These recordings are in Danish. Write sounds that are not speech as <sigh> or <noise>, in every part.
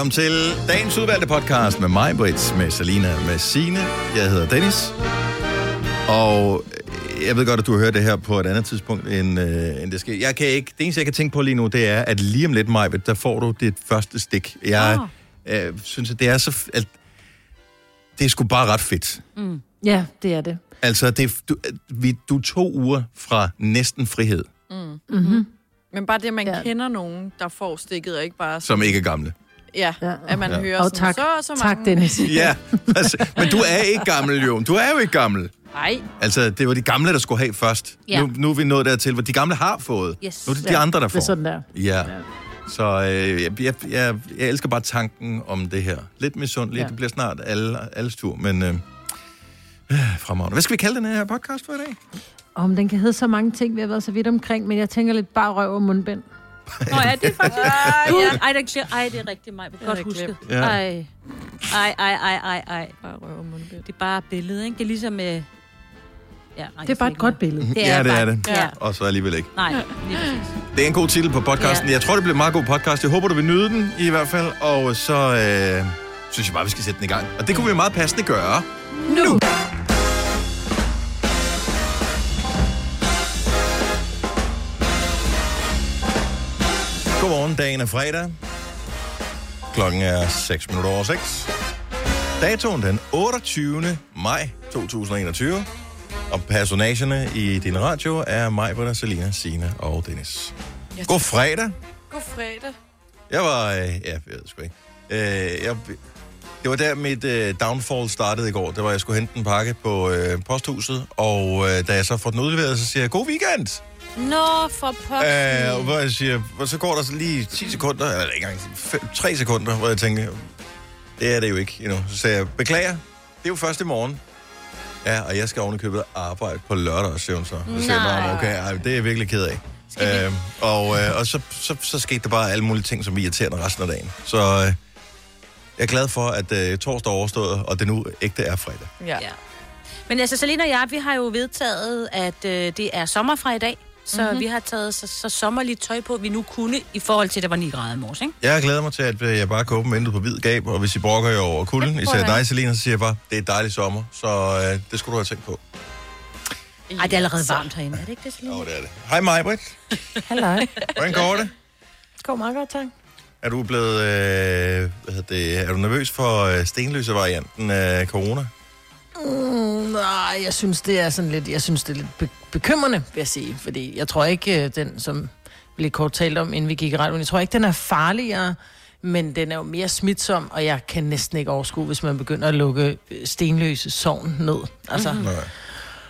Velkommen til dagens udvalgte podcast med mig, Brits, med Salina, med Sine. Jeg hedder Dennis. Og jeg ved godt, at du har hørt det her på et andet tidspunkt, end, øh, end det skal. Jeg kan ikke, det eneste, jeg kan tænke på lige nu, det er, at lige om lidt, Majbet, der får du dit første stik. Jeg øh, synes, at det er så... At det er sgu bare ret fedt. Ja, det er det. Altså, det, er- du, vi, du er to uger fra næsten frihed, Men bare det, at man ja. kender nogen, der får stikket, og ikke bare... som ikke er gamle. Ja, Ja. ja. at man Ja. ja. hører Og sådan, tak, så og så tak mange... Dennis. <laughs> Ja, altså, men du er ikke gammel, jo. Du er jo ikke gammel. Nej, Altså, det var de gamle, der skulle have først. Ja. Nu, nu er vi nået dertil, hvor de gamle har fået. Yes. Nu er det de andre, der Det er får. sådan der. Ja. Så øh, jeg, jeg, jeg, jeg elsker bare tanken om det her. Lidt misundeligt. Ja. Ja. Det bliver snart alle, alles tur, men... Øh, øh, fremragende. Hvad skal vi kalde den her podcast for i dag? Om den kan hedde så mange ting, vi har været så vidt omkring, men jeg tænker lidt bare røv og mundbind. Nå, ja, det er faktisk... Gud, ja. ej, det er, ej, det er rigtigt, mig. er Godt glemt. Ja. Ej. Ej, ej, ej, ej, ej. bare røv. Det er bare billedet, ikke? Det er ligesom med... Ja, nej, Det er jeg bare et godt billede. Det Ja, det bare, er det. Ja. Og så alligevel ikke. Nej, lige præcis. Det er en god titel på podcasten. Ja. Jeg tror, det bliver en meget god podcast. Jeg håber, du vil nyde den i hvert fald. Og så øh, synes jeg bare, vi skal sætte den i gang. Og det kunne vi meget passende gøre. Nu! Godmorgen, dagen er fredag. Klokken er 6 minutter over 6. Datoen den 28. maj 2021. Og personagerne i din radio er mig, Britta, Selina, Sina og Dennis. God fredag. God fredag. Jeg var... Øh, ja, jeg ved sgu ikke. Øh, jeg, det var der, mit øh, downfall startede i går. Det var, jeg skulle hente en pakke på øh, posthuset. Og øh, da jeg så får den udleveret, så siger jeg, god weekend! Nå, for pokker. Øh, og hvor jeg siger, og så går der så lige 10 sekunder, eller ikke engang 5, 3 sekunder, hvor jeg tænker, det er det jo ikke endnu. Så sagde jeg, beklager, det er jo først i morgen. Ja, og jeg skal oven i købet arbejde på lørdag, siger hun så. Så siger jeg, Nej. "Nå, okay, ej, det er jeg virkelig ked af. Øh, og øh, og så, så, så skete der bare alle mulige ting, som vi irriterende resten af dagen. Så øh, jeg er glad for, at øh, torsdag er overstået, og det nu ægte er fredag. Ja. Ja. Men altså, Selina og jeg, vi har jo vedtaget, at øh, det er sommer fra i dag. Så mm-hmm. vi har taget så, så sommerligt tøj på, vi nu kunne, i forhold til, at der var 9 grader i morges, ikke? Jeg glæder mig til, at øh, jeg bare kan åbne vinduet på hvid gab, og hvis I brokker jer over kulden, Det især dig, Selina, så siger jeg bare, det er et dejligt sommer, så øh, det skulle du have tænkt på. Ej, det er allerede varmt herinde, er det ikke det, Selina? Jo, det er det. Hej mig, Britt. Halløj. Hvordan går det? Det går meget godt, tak. Er du blevet, øh, hvad hedder det, er du nervøs for øh, stenløse varianten af corona? Mm, nej, jeg synes, det er sådan lidt, jeg synes, det er lidt be- bekymrende, vil jeg sige. Fordi jeg tror ikke, øh, den, som vi lidt kort talt om, inden vi gik i radioen, jeg tror ikke, den er farligere, men den er jo mere smitsom, og jeg kan næsten ikke overskue, hvis man begynder at lukke øh, stenløse sovn ned. Altså. Nej.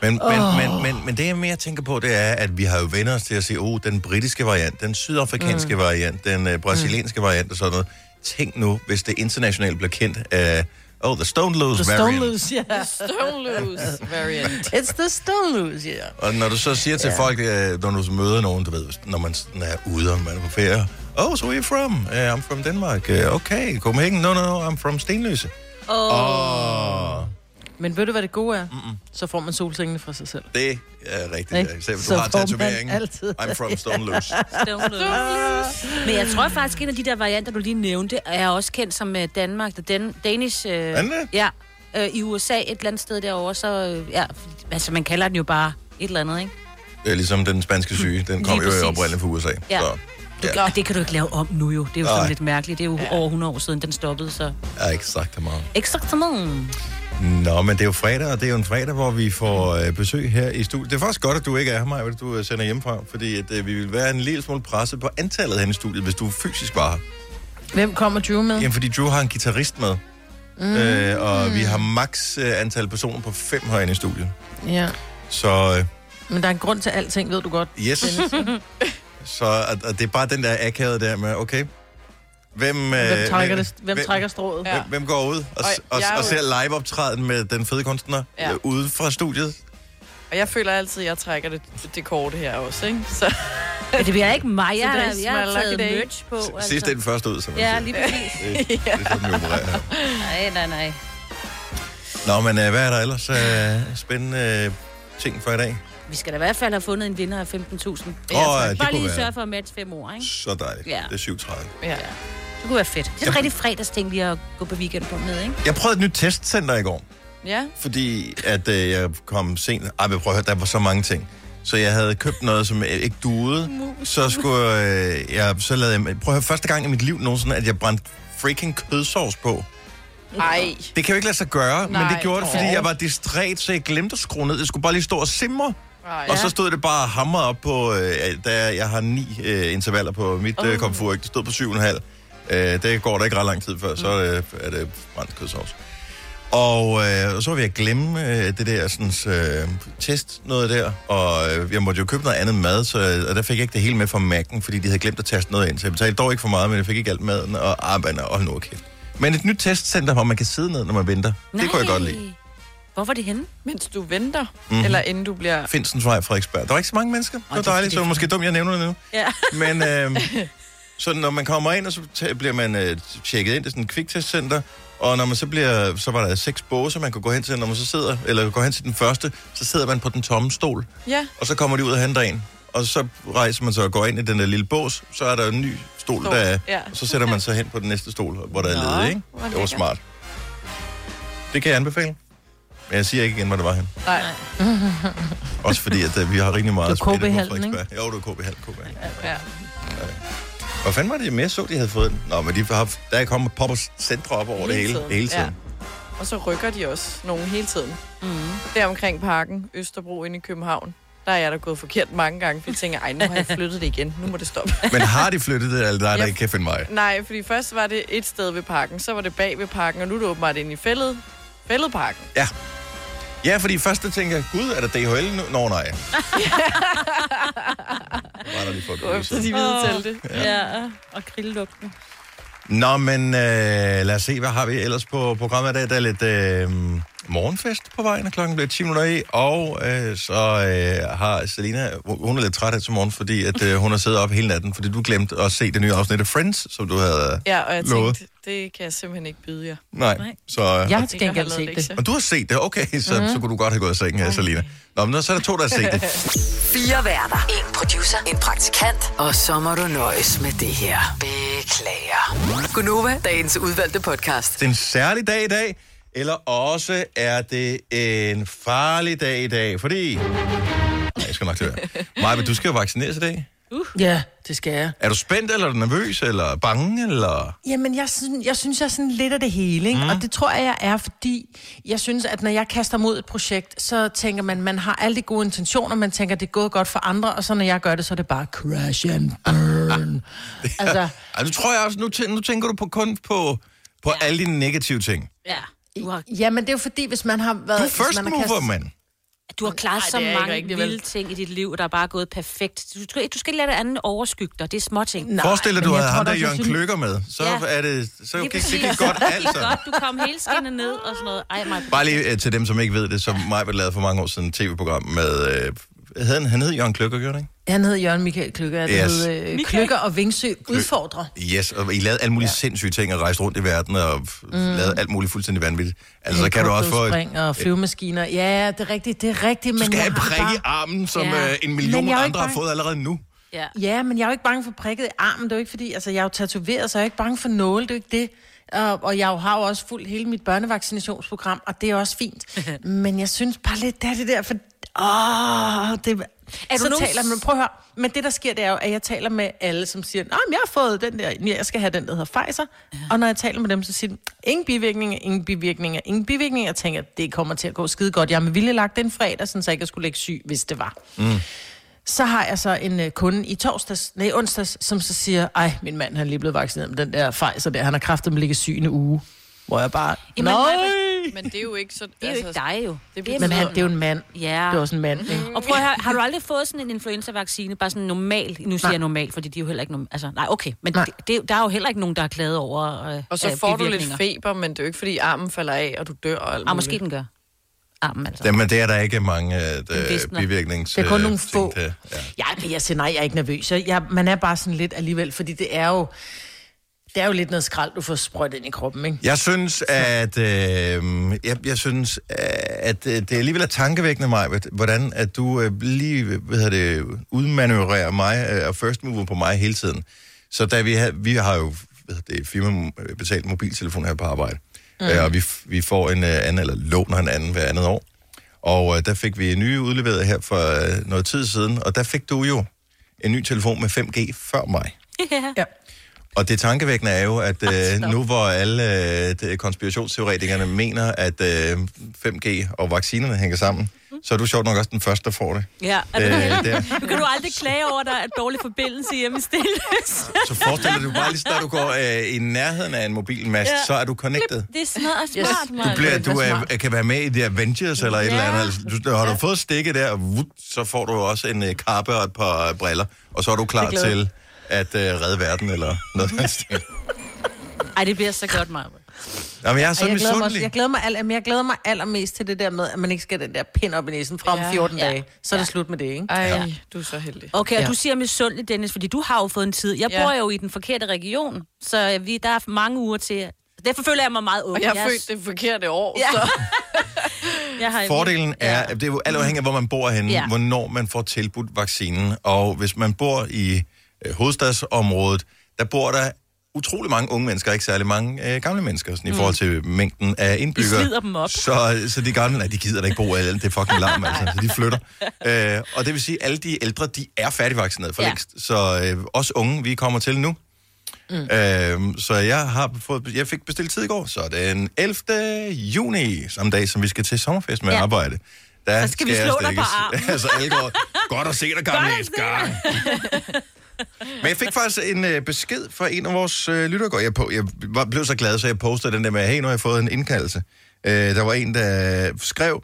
Men, oh. men, men, men, men det, jeg mere tænker på, det er, at vi har jo vendt os til at sige, oh, den britiske variant, den sydafrikanske mm. variant, den øh, brasilianske mm. variant og sådan noget. Tænk nu, hvis det internationalt bliver kendt af, oh, the stone loose the variant. stone loose, ja. Stone loose variant. <laughs> It's the stone loose, ja. Og når du så siger til Ja. folk, øh, når du møder nogen, du ved, når man er ude, og man er på ferie, oh, so where are you from? Uh, I'm from Denmark. Uh, okay, Copenhagen? No, no, no, I'm from Stenløse. Åh, oh. Men ved du, hvad det gode er? Mm-mm. Så får man solsengene fra sig selv. det er rigtigt. Ja. Især hvis Så du har får man tatoveringen. altid- I'm from Stone Loose. <laughs> Stone loose. Men jeg tror faktisk, at en af de der varianter, du lige nævnte, er også kendt som øh, Danmark, the Dan- Danish... Øh, Er? Ja, øh, i USA et eller andet sted derovre, så... Øh, ja, altså, man kalder den jo bare et eller andet, ikke? Det er ligesom den spanske syge. Den kom jo oprindeligt fra USA. Ja. Så, Ja. Og det kan du ikke lave om nu jo. Det er jo sådan lidt mærkeligt. Det er jo ja. over 100 år siden, den stoppede, så... har ikke sagt det meget. Nå, men det er jo fredag, og det er jo en fredag, hvor vi får øh, besøg her i studiet. Det er faktisk godt, at du ikke er her, Maja, du øh, sender hjemmefra, fordi at, øh, vi vil være en lille smule presset på antallet hen i studiet, hvis du fysisk var her. Hvem kommer Drew med? Jamen, fordi Drew har en guitarist med, mm. øh, og vi har max øh, antal personer på fem herinde i studiet. Ja. Så øh, Men der er en grund til alting, ved du godt. yes. <laughs> Så og, og det er bare den der akavet der med, okay, hvem, øh, Hvem trækker, hvem, det, hvem hvem, trækker strået? Ja. hvem, hvem går ud og, og, Og og, er ser live-optræden med den fede kunstner ja. Ja. øh, ude fra studiet? Og jeg føler altid, at jeg trækker det, det korte her også, ikke? Så Men det bliver ikke mig. Jeg, <laughs> har- jeg har taget day. merch på. Altså. Sidst er den første ud, som man Ja, siger. lige præcis. Det, det er sådan, vi <laughs> opererer her. Nej, nej, nej. Nå, men øh, hvad er der ellers øh, spændende øh, ting for i dag? Vi skal da i hvert fald have fundet en vinder af 15.000. Åh, Ja, ja, det Bare lige være. sørge for at matche fem år, ikke? Så dejligt. Ja. Det er 37. ja. Det kunne være fedt. Det er et rigtig fredagsting lige at gå på weekend på med, ikke? Jeg prøvede et nyt testcenter i går, Ja, fordi at øh, jeg kom sent. Ej, men prøv at høre, der var så mange ting. Så jeg havde købt noget, som ikke duede. Så skulle øh, jeg, så lavede jeg, prøv at høre, første gang i mit liv nogensinde, at jeg brændte freaking kødsovs på. ej. Det kan jo ikke lade sig gøre, Nej, men det Nej. gjorde det, fordi jeg var distræt, så jeg glemte at skrue ned. Jeg skulle bare lige stå og simre. Ej. Og så stod det bare hamret op på, øh, da jeg har ni øh, intervaller på mit øh, komfur. Det stod på syv og en halv. Øh, det går der ikke ret lang tid før, så er det, er det brændt kødsovs. Og øh, så var vi at glemme øh, det der sådan, øh, test noget der, og øh, jeg måtte jo købe noget andet mad, så, og der fik jeg ikke det hele med fra Mac'en, fordi de havde glemt at taste noget ind. Så jeg betalte dog ikke for meget, men jeg fik ikke alt maden, og arbejde, og hold nu kæft. Men et nyt testcenter, hvor man kan sidde ned, når man venter, det kunne jeg godt lide. Hvorfor er det henne? Mens du venter, mm-hmm. eller inden du bliver... Finstensvej, Frederiksberg. Der var ikke så mange mennesker. Det var er dejligt, så det er måske dumt, jeg nævner det nu. Ja. Men øh, <laughs> så når man kommer ind, og så bliver man øh, tjekket ind, er sådan et kviktestcenter, og når man så bliver, så var der seks båse, man kunne gå hen til, når man så sidder, eller går hen til den første, så sidder man på den tomme stol, Ja, og så kommer de ud og henter en. Og så rejser man så og går ind i den der lille bås, så er der en ny stol, Stol, der er, ja. og så sætter man sig hen på den næste stol, hvor der er Nå, ledigt, ikke? hvor Det var smart. Det kan jeg anbefale. Men jeg siger ikke igen, hvor det var hen. nej. <laughs> Også fordi, at øh, vi har rigtig meget spændende på KB-hallen, ikke? Jo, det var KB Hall. KB. Ja. Hvor fanden var det, jeg mere så, de havde fået den? Nå, men de har, der er kommet popper centre op over det hele, tiden. hele tiden. Ja. Og så rykker de også nogen hele tiden. Mm. Der omkring parken, Østerbro inde i København, der er jeg da gået forkert mange gange, fordi jeg tænker, ej, nu har jeg flyttet det igen. Nu må det stoppe. <laughs> Men har de flyttet det, eller der er der Ja. ikke kan finde mig? Nej, fordi først var det et sted ved parken, så var det bag ved parken, og nu er det åbenbart inde i fældet, fælledparken. Ja. Ja, fordi først der tænker jeg, gud, er der DHL nu? Nå, nej. <laughs> var der lige for et siden. de hvide telte. Ja, og grillugten. Nå, men øh, lad os se, hvad har vi ellers på programmet i dag? Der er lidt øh, morgenfest på vejen, og klokken bliver 10 minutter i, og øh, så øh, har Selina, hun er lidt træt her til morgen, fordi at, øh, hun har siddet op hele natten, fordi du glemte at se det nye afsnit af Friends, som du havde Ja, og jeg lovet. tænkte, det kan jeg simpelthen ikke byde jer. Nej, Nej. så... Øh, Jeg har Det til gengæld set det. Og du har set det, okay, så, mm. så kunne du godt have gået i seng her, Selina. Nå, men så er der to, der har set det. <laughs> Fire værter. En producer. En praktikant. Og så må du nøjes med det her. Beklager. Gunova, dagens udvalgte podcast. Det er en særlig dag i dag, eller også er det en farlig dag i dag, fordi... Nej, jeg skal nok til det. Maja, men du skal jo vaccineres i dag. Ja, det skal jeg. Er du spændt, eller er du nervøs, eller bange, eller... Jamen, jeg synes, jeg synes, jeg er sådan lidt af det hele, ikke? Mm. Og det tror jeg, jeg er, fordi jeg synes, at når jeg kaster mod et projekt, så tænker man, man har alle de gode intentioner, man tænker, det er gået godt for andre, og så når jeg gør det, så er det bare crash and burn. <laughs> altså, Ej, nu tror jeg også, nu, tæ- nu tænker du på kun på, på ja. alle de negative ting. Ja. Du har, jamen, det er jo fordi, hvis man har været... Du er first man har mover, mand. Du har klaret Nej, så det mange rigtigt, vel? vilde ting i dit liv, der er bare gået perfekt. Du skal, du skal ikke lade det andet overskygge dig. Det er små ting. Nej, Forestil dig, du havde ham der Jørgen synes- Kløkker med. Så Ja. er det, så Lige gik det godt Det altså. gik godt. Du kom hele skinnet ned og sådan noget. Ej, mig. Bare lige øh, til dem, som ikke ved det, som mig lavede for mange år siden et tv-program med... Øh, hed han, han hed Jørgen Kløkker, gjorde han ikke? Han hed Jørgen Michael Kløkker. Det Yes. yes. hed øh, Kløkker og Vingsø udfordrer. Yes, og I lavede alle mulige ja. sindssyge ting og rejste rundt i verden og mm. lavede alt muligt fuldstændig vanvittigt. Altså, så kan du også få... et- Spring og flyvemaskiner. Ja, det er rigtigt, det er rigtigt. Du men skal jeg have har prik bare... i armen, som Ja. ja. en million andre har bange. fået allerede nu. Ja. Ja, men jeg er jo ikke bange for prikket i armen. Det er jo ikke fordi, altså jeg er jo tatoveret, så jeg er ikke bange for nåle. Det er jo ikke det. Og, og jeg har jo også fuldt hele mit børnevaccinationsprogram, og det er også fint. <laughs> men jeg synes bare lidt, det er det der, for... Åh, det, Er så du nogen- taler man, prøv at høre, men det der sker, det er jo, at jeg taler med alle, som siger, nej, jeg har fået den der, jeg skal have den, der hedder Pfizer. Ja. Og når jeg taler med dem, så siger de, ingen bivirkninger, ingen bivirkninger, ingen bivirkninger. Jeg tænker, det kommer til at gå skide godt. Jeg har med vilje lagt den fredag, sådan, så jeg ikke skulle lægge syg, hvis det var. Så har jeg så en øh, kunde i torsdags, nej, onsdags, som så siger, ej, min mand han er lige blevet vaccineret med den der Pfizer der, han har kraftet med ligge syg en uge. Hvor jeg bare, Jamen, nej! Men det er jo ikke så... Det er jo ikke dig jo. det Det er Men han, det er jo en mand. Ja. Det er også en mand, ikke? Og prøv at høre, har du aldrig fået sådan en influenza-vaccine, bare sådan normal, nu siger Nej. jeg normal, fordi de er jo heller ikke, norm- altså, nej, okay, men Nej. det, det, der er jo heller ikke nogen, der har klaget over øh, Og så øh, får du lidt feber, men det er jo ikke, fordi armen falder af, og du dør og alt Ah, måske den gør. Armen altså. Jamen, det er der ikke mange uh, bivirknings... Det er kun øh, nogle ting få. Ja. Ja, men jeg siger nej, jeg er ikke nervøs. Jeg, man er bare sådan lidt alligevel, fordi det er jo... Det er jo lidt noget skrald, du får sprøjt ind i kroppen, ikke? Jeg synes, at øh, jeg, jeg synes, at øh, det alligevel er tankevækkende mig, hvordan at du øh, lige hvad hedder det, udmanøvrerer mig øh, og first mover på mig hele tiden. Så da vi, har, vi har jo hvad hedder det, firmabetalt mobiltelefon her på arbejde. Mm. Øh, og vi, vi får en øh, anden, eller låner en anden hver andet år. Og øh, der fik vi en ny udleveret her for øh, noget tid siden, og der fik du jo en ny telefon med 5G før mig. <laughs> ja. Ja. Og det tankevækkende er jo, at øh, nu hvor alle øh, konspirationsteoretikerne mener, at øh, 5G og vaccinerne hænger sammen, så er du sjovt nok også den første, der får det. ja. Er du, Øh, der. nu kan du aldrig klage over, at der er dårlig forbindelse hjemme i Stilles. Så forestil dig, du bare lige snart du går øh, i nærheden af en mobilmast, ja. Så er du connected. Det er smadret Yes. smart, Du, mand. bliver, det du er smart. kan være med i The Avengers eller et Ja. eller andet. Altså, Du, har du fået stikket der, så får du også en øh, kappe og et par øh, briller, og så er du klar Det til at øh, redde verden eller noget af stil. Ej, det bliver så godt, Maja. Jamen, jeg er så jeg, glæder mig, også- misundelig. jeg, glæder mig al, jamen, jeg glæder mig allermest til det der med, at man ikke skal den der pind op i næsen fra om Ja. 14 Ja. dage. Så er det slut med det, ikke? Ej, Ja. du er så heldig. Okay, og Ja. du siger misundelig, Dennis, fordi du har jo fået en tid. Jeg Ja. bor jo i den forkerte region, så vi, der er mange uger til. Derfor føler jeg mig meget ung. Og jeg har er- født det forkerte år, Ja. så... <laughs> <laughs> jeg har Fordelen er, at det er jo alt afhængig af, hvor man bor henne, ja. Ja. hvornår man får tilbudt vaccinen. Og hvis man bor i øh, hovedstadsområdet, der bor der utrolig mange unge mennesker, ikke særlig mange øh, gamle mennesker, sådan, i forhold til mængden af indbyggere. slider dem op. Så, så de gamle, nej, de gider da ikke bo alle, det er fucking larm, altså, så de flytter. <laughs> Øh, og det vil sige, at alle de ældre, de er færdigvaccineret for ja. Længst. Så øh, os unge, vi kommer til nu. Mm. Øh, så jeg har fået, jeg fik bestilt tid i går, så den 11. juni, samme dag, som vi skal til sommerfest med ja. Arbejde. Der Så skal vi jeg slå dig på armen. <laughs> altså, alle går, godt at se dig, gamle Godt. <laughs> Men jeg fik faktisk en øh, besked fra en af vores øh, lyttere. Jeg, på, jeg var, blev så glad, så jeg postede den der med, hey, nu har jeg fået en indkaldelse. Øh, der var en, der skrev,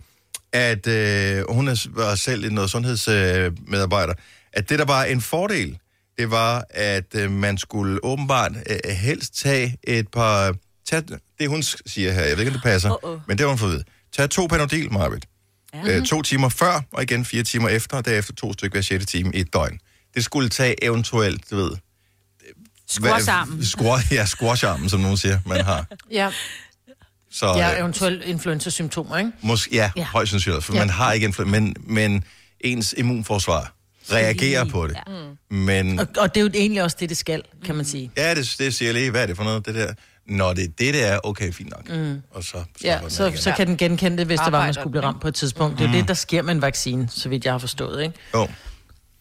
at øh, hun er, var selv noget sundhedsmedarbejder, at det, der var en fordel, det var, at øh, man skulle åbenbart øh, helst tage et par... Tag, det hun siger her, jeg ved ikke, om det passer, Uh-oh. men det har hun fået ved. Tag to Panodil, Marvitt. Ja. Øh, to timer før, og igen fire timer efter, og derefter to stykker hver sjette time i et døgn. Det skulle tage eventuelt, du ved... Skruer sammen. Squash, ja, squash-armen, som nogen siger, man <laughs> har. Ja, Så, ja øh, eventuelt influenza-symptomer, ikke? Måske, ja, ja. Ja. højst sandsynligt, for ja. Ja. man har ikke influ- men, men ens immunforsvar reagerer på det. Ja. Men Og, og det er jo egentlig også det, det skal, kan man sige. ja, det, det siger jeg lige, hvad er det for noget, det der? Når det er det, det er, okay, fint nok. Mm. Og så Ja, stopper den så, igen. så kan den genkende det, hvis det var, man Arbejder skulle blive ramt på et tidspunkt. Det er jo det, der sker med en vaccine, så vidt jeg har forstået, ikke? Jo,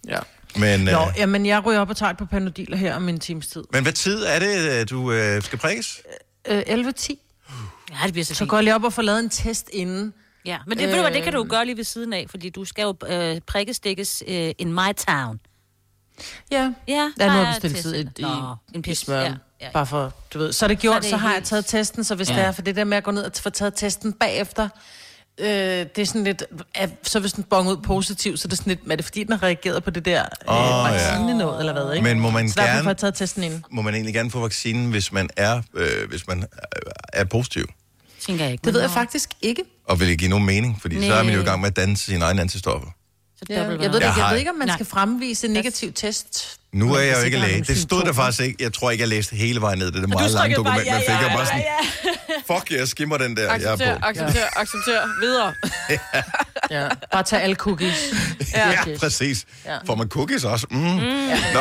Ja. Men, Nå, øh, jamen, jeg ryger op og tager et par panodiler her om en times tid. men hvad tid er det, øh, du øh, skal prikkes? Øh, 11.10. Ja, det bliver så, Så går jeg lige op og får lavet en test inden. Ja, men det, øh... ved du hvad, det kan du gøre lige ved siden af, fordi du skal jo øh, prikkestikkes øh, in my town. Ja. Ja, Ja, der nu har jeg bestilt tid i, i, Nå, en i pis. smør. Ja, Ja, ja, ja. Bare for, du ved. Så er det gjort, det så, har jeg helt- taget testen, så hvis ja. det er, for det der med at gå ned og få taget testen bagefter, øh, det er sådan lidt, er, så hvis den bonger ud positiv, så er det sådan lidt, er det fordi, den har reageret på det der øh, oh, ja. vaccine noget, eller hvad, ikke? Men må man så gerne- får jeg taget testen inden. Må man egentlig gerne få vaccinen, hvis man er, øh, hvis man er, positiv? Tænker jeg ikke. Det ved jeg faktisk ikke. Og vil det give nogen mening? Fordi Nej. så er man jo i gang med at danse sine egne antistoffer. Så Ja, dobbelt jeg ved, det, Jeg ikke. jeg har- ved ikke, om man Nej. skal fremvise en negativ test. Nu er jeg jo ikke læge. Det stod der faktisk ikke. Jeg tror ikke, jeg læste hele vejen ned. Det er det Du meget lange trykkede bare, dokument, man ja, fik. ja, Jeg bare ja, sådan, ja. <laughs> fuck, jeg skimmer den der. Jeg er Accepter, på. accepter, accepter. Videre. Ja, bare tag alle cookies. Ja, Yes. <laughs> præcis. Ja. Får man cookies også? Mm. Mm. Nå.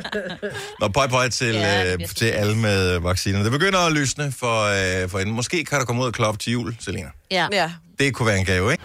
<laughs> Nå, pøj, pøj til, Ja, det øh, til alle med vacciner. Det begynder at lysne for, øh, for enden. Måske kan der komme ud og kloppe til jul, Selina. Ja. Ja. Det kunne være en gave, ikke?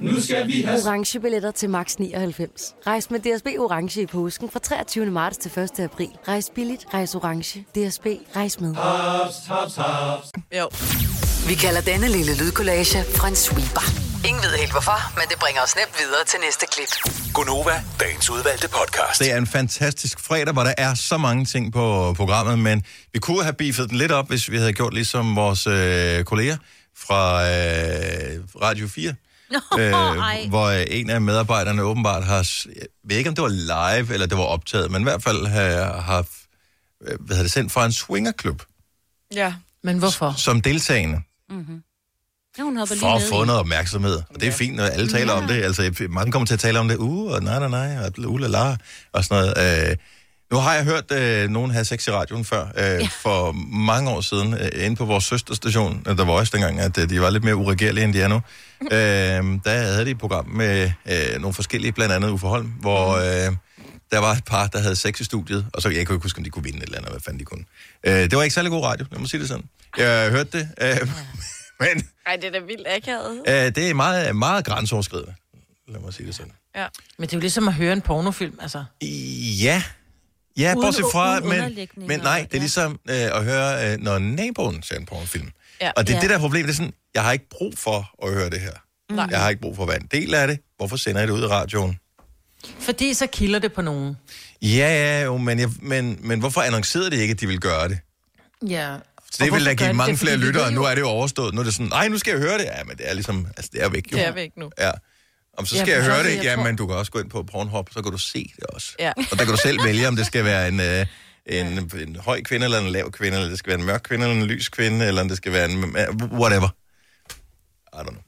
Nu skal vi have orange billetter til max 99. Rejs med DSB orange i påsken fra 23. marts til 1. april. Rejs billigt, rejs orange. DSB rejs med. haps, haps, haps. Jo. Vi kalder denne lille lydkollage en sweeper. Ingen ved helt hvorfor, men det bringer os nemt videre til næste klip. Gunova, dagens udvalgte podcast. Det er en fantastisk fredag, hvor der er så mange ting på programmet, men vi kunne have beefet den lidt op, hvis vi havde gjort ligesom vores øh, kolleger fra øh, Radio 4. øh, <laughs> hvor en af medarbejderne åbenbart har, jeg ved ikke om det var live, eller det var optaget, men i hvert fald har, har øh, hvad hedder det, sendt fra en swingerklub Ja. Men hvorfor? som deltagende, Mm-hmm. Ja, hun for at få noget opmærksomhed. Og det er fint, når alle taler om det. Altså, mange kommer til at tale om det, uh, og nej, nej, nej, og uh, la, la, og sådan noget. Øh, nu har jeg hørt øh, nogen have sex i radioen før, øh, ja. for mange år siden, øh, inde på vores søsterstation, øh, der var også dengang, at øh, de var lidt mere uregerlige, end de er nu. <laughs> øh, der havde de et program med øh, nogle forskellige, blandt andet Uffe Holm, hvor øh, der var et par, der havde sex i studiet, og så jeg kunne ikke huske, om de kunne vinde et eller andet, hvad fanden de kunne. Øh, det var ikke særlig god radio, lad mig sige det sådan. Jeg hørte det, øh, <laughs> men Ej, det er da vildt akavet. øh, det er meget, meget grænseoverskridende, lad mig sige det sådan. Ja. Men det er jo ligesom at høre en pornofilm, altså. Ja. Ja, Uden- bortset fra, uden men, men nej, det er ligesom øh, at høre, øh, når naboen ser en pornofilm. Ja. Og det er Ja. det der problem, det er sådan, jeg har ikke brug for at høre det her. Nej. Jeg har ikke brug for at være en del af det. Hvorfor sender jeg det ud i radioen? Fordi så kilder det på nogen. Ja, ja, jo, men, jeg, men, men hvorfor annoncerede de ikke, at de ville gøre det? Ja. Så det ville da give mange flere lyttere, og nu er det jo overstået. Nu er det sådan, nej, nu skal jeg høre det. Ja, men det er ligesom, altså det er væk jo. Det er væk nu. Ja. Om så Ja, skal jeg men høre det, jeg ja, tror- men du kan også gå ind på Pornhub, så kan du se det også. Ja. Og der kan du selv vælge, om det skal være en, øh, en, en høj kvinde, eller en lav kvinde, eller det skal være en mørk kvinde, eller en lys kvinde, eller om det skal være en... Whatever. I don't know.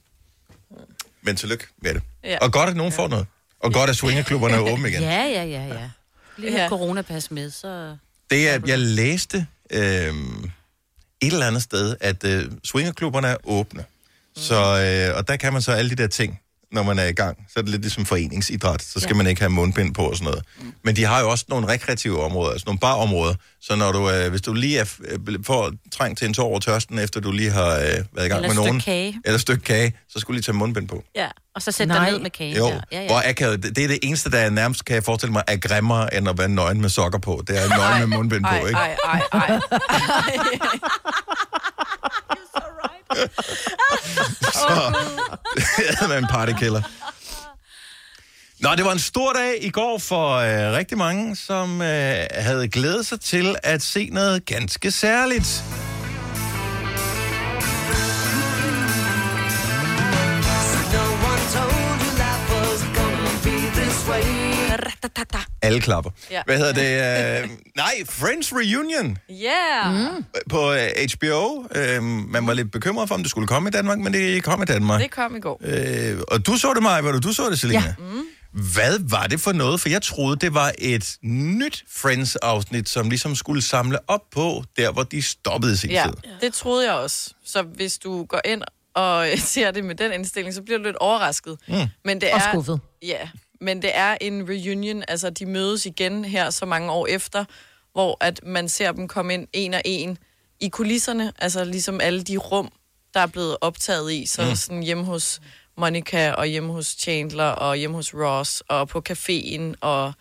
Men tillykke med det. Ja. Og godt, at nogen får noget. Og godt, at swingerklubberne er <laughs> åbne igen. Ja, ja, ja, ja. Lige Ja. coronapas med, så... Det er, at jeg læste øh, et eller andet sted, at øh, swingerklubberne er åbne. Så, øh, og der kan man så alle de der ting, når man er i gang. Så er det lidt ligesom foreningsidræt. Så skal Ja. man ikke have mundbind på og sådan noget. Men de har jo også nogle rekreative områder, altså nogle barområder. Så når du, øh, hvis du lige er, øh, får trængt til en tår over tørsten, efter du lige har øh, været i gang Eller med nogen, kage. eller et stykke kage, så skulle du lige tage mundbind på. Ja, og så sætte dig ned med kagen. Jo, der. Ja, ja. hvor akavet, det det er det eneste, der er nærmest, kan jeg forestille mig, er grimmere, end at være nøgen med sokker på. Det er nøgen med mundbind på, ikke? Ej, ej, ej. <laughs> <laughs> Så det man en partykiller. Nå, det var en stor dag i går for øh, rigtig mange, som øh, havde glædet sig til at se noget ganske særligt. Alle klapper. Ja. Hvad hedder det? Øh, nej, Friends Reunion Yeah! Mm. på øh, HBO. Øh, man var lidt bekymret for, om det skulle komme i Danmark, men det kom i Danmark. Det kom i går. Øh, og du så det, Maja, var du, du så det, Selina? Ja. Mm. Hvad var det for noget? For jeg troede, det var et nyt Friends-afsnit, som ligesom skulle samle op på, der hvor de stoppede sin Ja, tid. det troede jeg også. Så hvis du går ind og <laughs> ser det med den indstilling, så bliver du lidt overrasket. Mm. Men det Og er, skuffet. Ja, men det er en reunion, altså de mødes igen her så mange år efter, hvor at man ser dem komme ind en og en i kulisserne, altså ligesom alle de rum, der er blevet optaget i, så Mm. sådan hjemme hos Monica og hjemme hos Chandler og hjemme hos Ross og på caféen og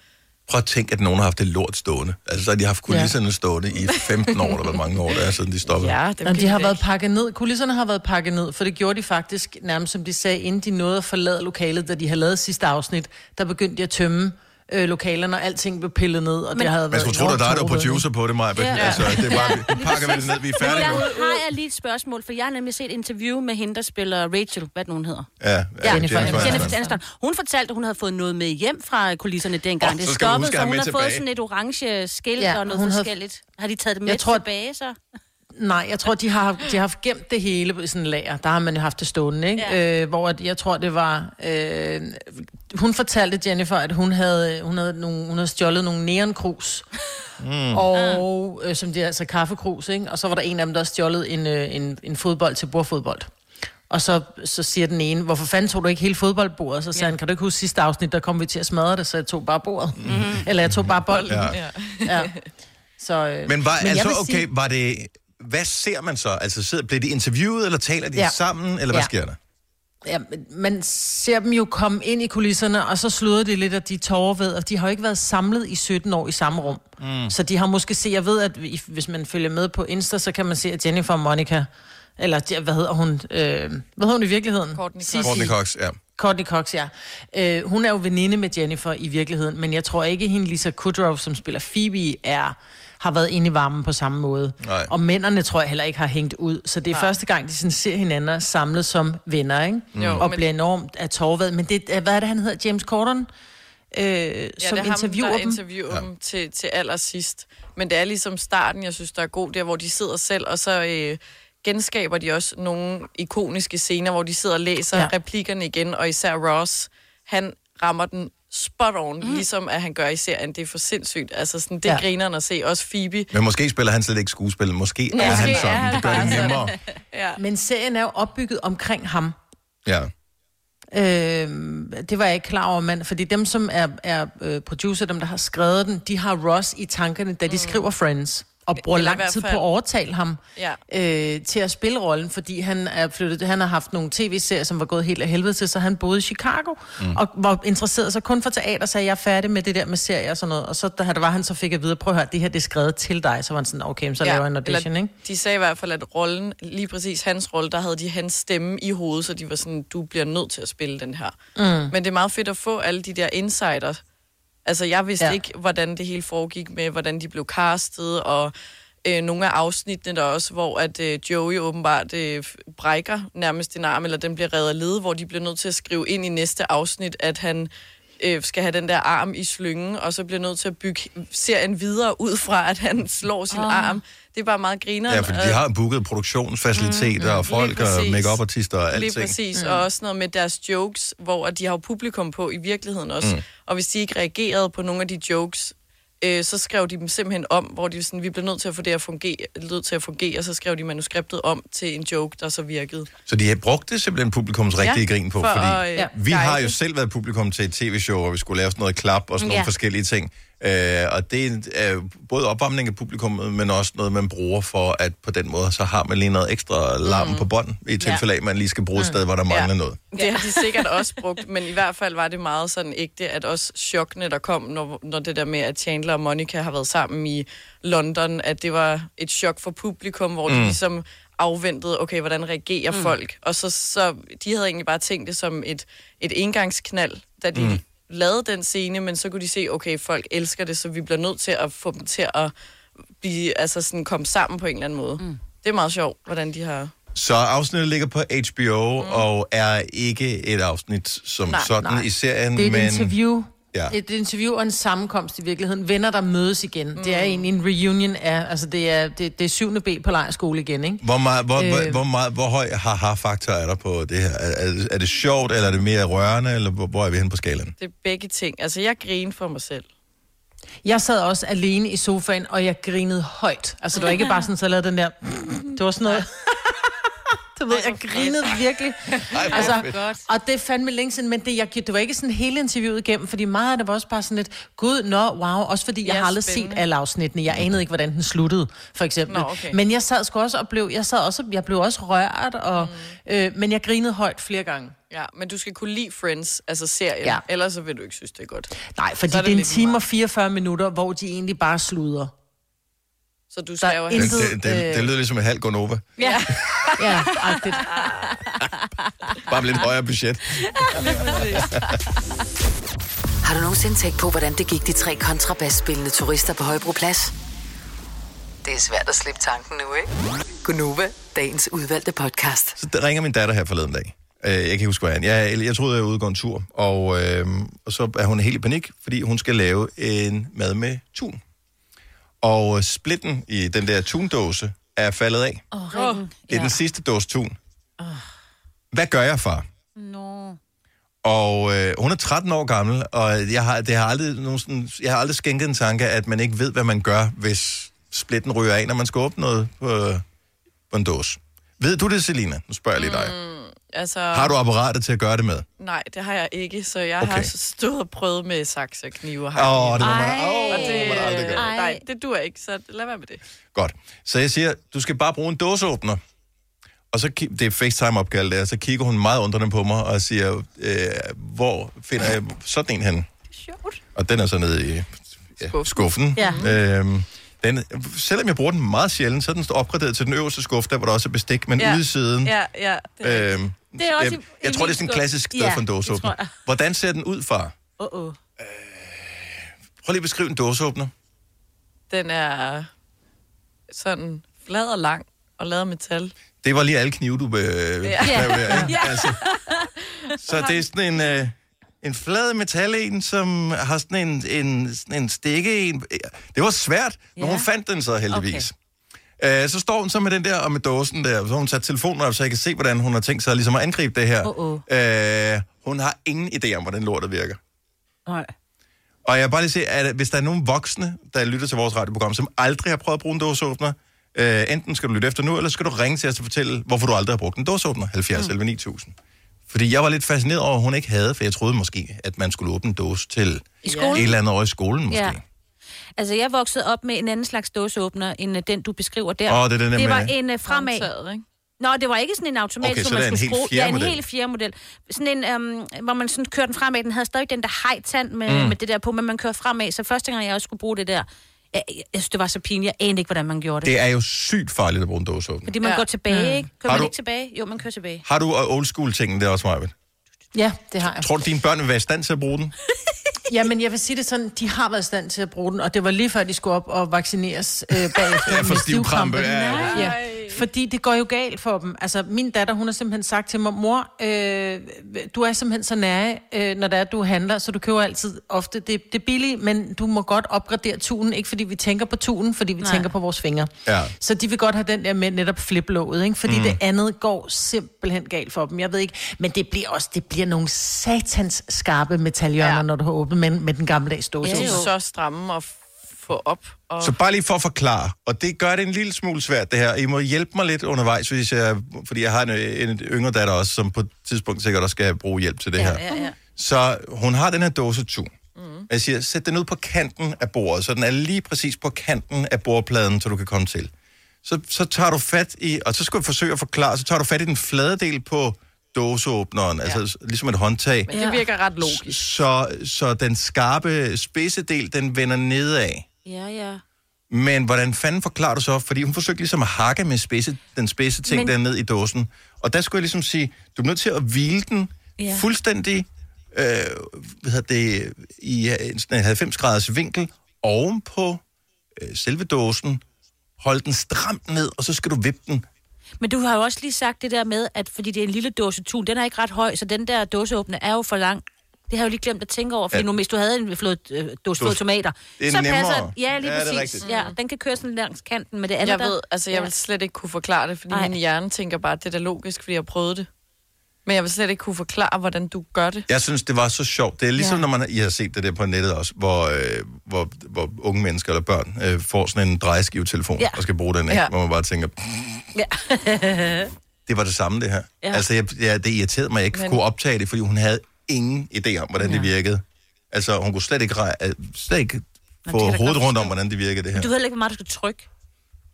Prøv at tænke, at nogen har haft det lort stående. Altså, så har de haft kulisserne ja. stående i 15 år, eller hvor mange år det er, siden de stoppede. Ja, Jamen, de har været pakket ned. Kulisserne har været pakket ned, for det gjorde de faktisk nærmest, som de sagde, inden de nåede at forlade lokalet, da de havde lavet sidste afsnit. Der begyndte de at tømme øh, lokalerne, og alting blev pillet ned, og Men- det havde Man skulle tro, at der er producer på det, Maja. Ja. Altså, det er bare, vi pakker vi det ned, vi er færdige jeg nu. har jeg lige et spørgsmål, for jeg har nemlig set et interview med hende, der spiller Rachel, hvad den hun hedder. Ja, ja, Jennifer Jennifer, Aniston. Jennifer Aniston. Hun fortalte, at hun havde fået noget med hjem fra kulisserne dengang. Åh, det stoppede, så hun har fået sådan et orange skilt Ja, og noget forskelligt. Har de taget det med Jeg tror- tilbage, så? Nej, jeg tror, de har, de har haft gemt det hele i sådan en lager. Der har man jo haft det stående, ikke? Ja. Øh, hvor at jeg tror, det var... Øh, hun fortalte Jennifer, at hun havde, hun havde, nogle, hun havde stjålet nogle neonkrus. Mm. Og øh, som de er altså kaffekrus, ikke? Og så var der en af dem, der havde stjålet en, øh, en, en fodbold til bordfodbold. Og så, så siger den ene, hvorfor fanden tog du ikke hele fodboldbordet? Så sagde ja. han, kan du ikke huske sidste afsnit, der kom vi til at smadre det, så jeg tog bare bordet. Mm-hmm. Eller jeg tog bare bolden. Ja. ja. Så, øh, Men, var, jeg altså, okay, sige- var det... Hvad ser man så? Altså, sidder, bliver de interviewet, eller taler de Ja. sammen, eller hvad Ja. sker der? Ja, man ser dem jo komme ind i kulisserne, og så sludrer de lidt af de tårer ved, og de har jo ikke været samlet i 17 år i samme rum. Mm. Så de har måske se, jeg ved, at hvis man følger med på Insta, så kan man se, at Jennifer og Monica, eller hvad hedder hun, øh, hvad hedder hun i virkeligheden? Courtney Cox. Courtney Cox, ja. Courtney Cox, ja. Øh, hun er jo veninde med Jennifer i virkeligheden, men jeg tror ikke, hende Lisa Kudrow, som spiller Phoebe, er har været inde i varmen på samme måde. Nej. Og mændene tror jeg heller ikke har hængt ud. Så det er Nej. første gang, de sådan ser hinanden samlet som venner, ikke? Jo, og men- bliver enormt af tårvad. Men det, hvad er det, han hedder? James Corden? Øh, Ja, som det er interviewer ham, der dem. interviewer ja. dem til, til allersidst. Men det er ligesom starten, jeg synes, der er god, der hvor de sidder selv, og så øh, genskaber de også nogle ikoniske scener, hvor de sidder og læser ja. replikkerne igen, og især Ross, han rammer den spot on, mm. ligesom at han gør i serien. Det er for sindssygt. Altså sådan, det Ja. ja. griner at se. Også Phoebe. Men måske spiller han slet ikke skuespil. Måske Ja, er han sådan. er han det gør det nemmere. <laughs> Ja. Men serien er jo opbygget omkring ham. Ja. Øh, det var jeg ikke klar over, mand. Fordi dem, som er, er øh, producer, dem, der har skrevet den, de har Ross i tankerne, da de mm. skriver Friends. Og bruger Eller lang tid på at overtale ham Ja. øh, til at spille rollen, fordi han er flyttet, han har haft nogle tv-serier, som var gået helt af helvede til, så han boede i Chicago, mm. og var interesseret sig kun for teater, sagde, jeg er færdig med det der med serier og sådan noget. Og så da der var han så fik at vide, prøv at høre, det her det er skrevet til dig, så var han sådan, okay, så ja, laver jeg en audition, eller ikke? De sagde i hvert fald, at rollen, lige præcis hans rolle, der havde de hans stemme i hovedet, så de var sådan, du bliver nødt til at spille den her. Mm. Men det er meget fedt at få alle de der insider. Altså, jeg vidste Ja. ikke, hvordan det hele foregik med, hvordan de blev castet, og øh, nogle af afsnittene der også, hvor at øh, Joey åbenbart øh, brækker nærmest en arm, eller den bliver revet af led, hvor de bliver nødt til at skrive ind i næste afsnit, at han øh, skal have den der arm i slyngen, og så bliver nødt til at bygge serien videre ud fra, at han slår sin oh. arm. Det er bare meget griner. Ja, fordi de har booket produktionsfaciliteter og folk Lige og præcis. make-up-artister og Lige alting. præcis, mm. og også noget med deres jokes, hvor at de har jo publikum på i virkeligheden også. Mm. Og hvis de ikke reagerede på nogle af de jokes, øh, så skrev de dem simpelthen om, hvor de sådan, vi bliver nødt til at få det at fungere, nødt til at fungere, og så skrev de manuskriptet om til en joke, der så virkede. Så de har brugt det simpelthen publikums rigtige Ja, grin på, for fordi at, øh, Ja. vi har jo selv været publikum til et tv-show, hvor vi skulle lave sådan noget klap og sådan nogle Ja. forskellige ting. Øh, og det er både opvarmning af publikummet, men også noget, man bruger for, at på den måde, så har man lige noget ekstra larm mm. på bånd, i tilfælde af, at man lige skal bruge et sted, hvor der mangler Ja. noget. Det har de sikkert også brugt, men i hvert fald var det meget sådan ægte, at også chokkene, der kom, når, når det der med, at Chandler og Monica har været sammen i London, at det var et chok for publikum, hvor mm. de ligesom afventede, okay, hvordan reagerer mm. folk? Og så, så de havde egentlig bare tænkt det som et, et engangsknald, da de mm. Lavede den scene, men så kunne de se, okay, folk elsker det, så vi bliver nødt til at få dem til at blive, altså sådan komme sammen på en eller anden måde. Mm. Det er meget sjovt, hvordan de har... Så afsnittet ligger på HBO, mm. og er ikke et afsnit som Nej, sådan nej. i serien, Det er et men... interview. Ja. Et interview og en sammenkomst i virkeligheden. Venner, der mødes igen. Mm. Det er egentlig en reunion af, altså det er, det, det er 7. B på lejrskole igen, ikke? Hvor, meget, hvor, øh... hvor, hvor, meget, hvor høj haha-faktor er der på det her? Er, er, er det sjovt, eller er det mere rørende, eller hvor, hvor er vi henne på skalaen? Det er begge ting. Altså, jeg griner for mig selv. Jeg sad også alene i sofaen, og jeg grinede højt. Altså, det var ikke bare sådan, så jeg lavede den der... Det var sådan noget... <laughs> Du ved, jeg grinede virkelig. Ej, Altså, og det er fandme længe siden, men det, jeg, det var ikke sådan hele interviewet igennem, fordi meget af det var også bare sådan lidt, gud, nå, wow, også fordi jeg Ja, har aldrig spændende. set alle afsnittene. Jeg anede ikke, hvordan den sluttede, for eksempel. Nå, okay. Men jeg sad sgu også og blev, jeg sad også, jeg blev også rørt, og, mm. øh, men jeg grinede højt flere gange. Ja, men du skal kunne lide Friends, altså serien, Ja. ellers så vil du ikke synes, det er godt. Nej, fordi Så er det, det er en time og meget. 44 minutter, hvor de egentlig bare sluder. Så du Der skal er jo Det, det, det, øh, det lyder ligesom et halvt Gonova. Ja, <laughs> Ja, agtigt. <laughs> Bare med lidt højere budget. Har du nogensinde tænkt på, hvordan det gik de tre kontrabasspillende turister på Højbroplads? Det er svært at slippe tanken nu, ikke? Gunova, dagens udvalgte podcast. Så der ringer min datter her forleden dag. Øh, Jeg kan ikke huske, hvad han. Jeg, jeg troede, jeg var ude en tur, og, øh, og så er hun helt i panik, fordi hun skal lave en mad med tun. Og øh, splitten i den der tundåse er faldet af. Åh, oh, ringen. Det er den sidste dåse tun. Hvad gør jeg, far? Nå. Og øh, hun er 13 år gammel, og jeg har, det har aldrig, nogen sådan, jeg har aldrig skænket en tanke, at man ikke ved, hvad man gør, hvis splitten ryger af, når man skal åbne noget på, på en dåse. Ved du det, Selina? Nu spørger jeg lige dig. Mm. Altså... Har du apparatet til at gøre det med? Nej, det har jeg ikke, så jeg Okay. har stået og prøvet med saks og knive og Åh, hakke. det man, Ej. åh, Og det, man aldrig gøre. Nej, det dur ikke, så lad være med det. Godt. Så jeg siger, du skal bare bruge en dåseåbner. Og så det er FaceTime-opkald der, så kigger hun meget undrende på mig og siger, øh, hvor finder jeg sådan en hen? Sjovt. Og den er så nede i ja, skuffen. Ja. Øhm, den, selvom jeg bruger den meget sjældent, så er den opgraderet til den øverste skuffe, der hvor der også er bestik, men ja. ude i siden. Ja, ja. Det er Øhm, Det er også jeg, jeg i tror, det er sådan en klassisk Ja, det dåseåbner. jeg. <laughs> Hvordan ser den ud, far? Uh-oh. Prøv lige at beskrive en dåseåbner. Den er sådan flad og lang og lavet af metal. Det var lige alle knive, du øh, Ja. der, ikke? <laughs> Ja. Altså, så det er sådan en, øh, en flad metal en, som har sådan en, en, sådan en stikke en. Det var svært, men Ja. hun fandt den så heldigvis. Okay. Øh, så står hun så med den der, og med dåsen der, så hun sat telefonen op, så jeg kan se, hvordan hun har tænkt sig ligesom at angribe det her. Uh-oh. Øh, hun har ingen idé om, hvordan lortet virker. Nej. Og jeg vil bare lige se, at hvis der er nogen voksne, der lytter til vores radioprogram, som aldrig har prøvet at bruge en dåseåbner, øh, enten skal du lytte efter nu, eller skal du ringe til os og fortælle, hvorfor du aldrig har brugt en dåseåbner. 70 mm. 11 9000. Fordi jeg var lidt fascineret over, at hun ikke havde, for jeg troede måske, at man skulle åbne en dåse til I skolen? et eller andet over i skolen måske. Ja. Altså, jeg voksede op med en anden slags dåseåbner, end øh, den, du beskriver der. Åh, det er den der det med- var en uh, fremad. Håndtaget, ikke? Nå, det var ikke sådan en automatisk, Okay, så hvor man det er en skulle helt skrue. Ja, en model. helt fjerde model. Sådan en, um, hvor man sådan kørte den fremad. Den havde stadig den der hejtand med, Mm. mm. med det der på, men man kører fremad. Så første gang, jeg også skulle bruge det der, jeg, jeg, jeg synes, det var så pinligt. Jeg anede ikke, hvordan man gjorde det. Det er jo sygt farligt at bruge en dåseåbner. Fordi man Ja. går tilbage, ikke? Kører Har man du- ikke tilbage? Jo, man kører tilbage. Har du old school tingen der også, Marvind? Ja, det har jeg. Tror du, dine børn vil være i stand til at bruge den? <laughs> Ja, men jeg vil sige det sådan, de har været i stand til at bruge den, og det var lige før, de skulle op og vaccineres øh, bagefter. <laughs> Ja, for stivkrampe, ja, ja. Fordi det går jo galt for dem. Altså, min datter, hun har simpelthen sagt til mig, mor, øh, du er simpelthen så nære, øh, når det er, du handler, så du køber altid ofte. Det, det er billigt, men du må godt opgradere tunen, ikke fordi vi tænker på tunen, fordi vi Nej. Tænker på vores fingre. Ja. Så de vil godt have den der med netop fliplåget, ikke? Fordi Mm. det andet går simpelthen galt for dem. Jeg ved ikke, men det bliver også, det bliver nogle satans skarpe metalhjørner, ja. når du har åbnet med, med den gammeldags dåse. De er så stramme f- få op. Og... Så bare lige for at forklare, og det gør det en lille smule svært det her. I må hjælpe mig lidt undervejs, hvis jeg, fordi jeg har en, en yngre datter også, som på et tidspunkt sikkert også skal bruge hjælp til det her. Ja, ja. Så hun har den her dåse tu. Mm. Jeg siger, sæt den ud på kanten af bordet, så den er lige præcis på kanten af bordpladen, så du kan komme til. Så, så tager du fat i, og så skal du forsøge at forklare, så tager du fat i den flade del på dåseåbneren, ja. altså ligesom et håndtag. Men det virker ret logisk. Så, så den skarpe spidse del, den vender nedad. Ja, ja. Men hvordan fanden forklarer du så? Fordi hun forsøgte ligesom at hakke med spidse, den spidse ting Men- Men... der ned i dåsen. Og der skulle jeg ligesom sige, du er nødt til at hvile den Ja. fuldstændig øh, hvad hedder det, i en sådan en 90 graders vinkel oven på øh, selve dåsen. Hold den stramt ned, og så skal du vippe den. Men du har jo også lige sagt det der med, at fordi det er en lille dåse tun, den er ikke ret høj, så den der dåseåbner er jo for lang. Det har jeg jo lige glemt at tænke over, fordi Ja. nu hvis du havde en flod, øh, dåse Dåse- tomater, Det er så nemmere. passer Ja, lige Ja, præcis. Ja, den kan køre sådan langs kanten med det andet Jeg der. ved, altså jeg vil slet ikke kunne forklare det, fordi Ej. min hjerne tænker bare, at det er da logisk, fordi jeg prøvet det. Men jeg vil slet ikke kunne forklare, hvordan du gør det. Jeg synes, det var så sjovt. Det er ligesom, Ja. når man, I har set det der på nettet også, hvor, øh, hvor, hvor unge mennesker eller børn øh, får sådan en drejeskivetelefon Ja. og skal bruge den, ikke? Ja. hvor man bare tænker, Ja. det var det samme det her. Ja. Altså, jeg, ja, det irriterede mig, at jeg ikke Men... kunne optage det, fordi hun havde ingen idé om, hvordan ja. det virkede. Altså, hun kunne slet ikke, slet ikke det få da hovedet rundt om, hvordan det virkede, det her. Men du ved heller ikke, hvor meget du skal trykke.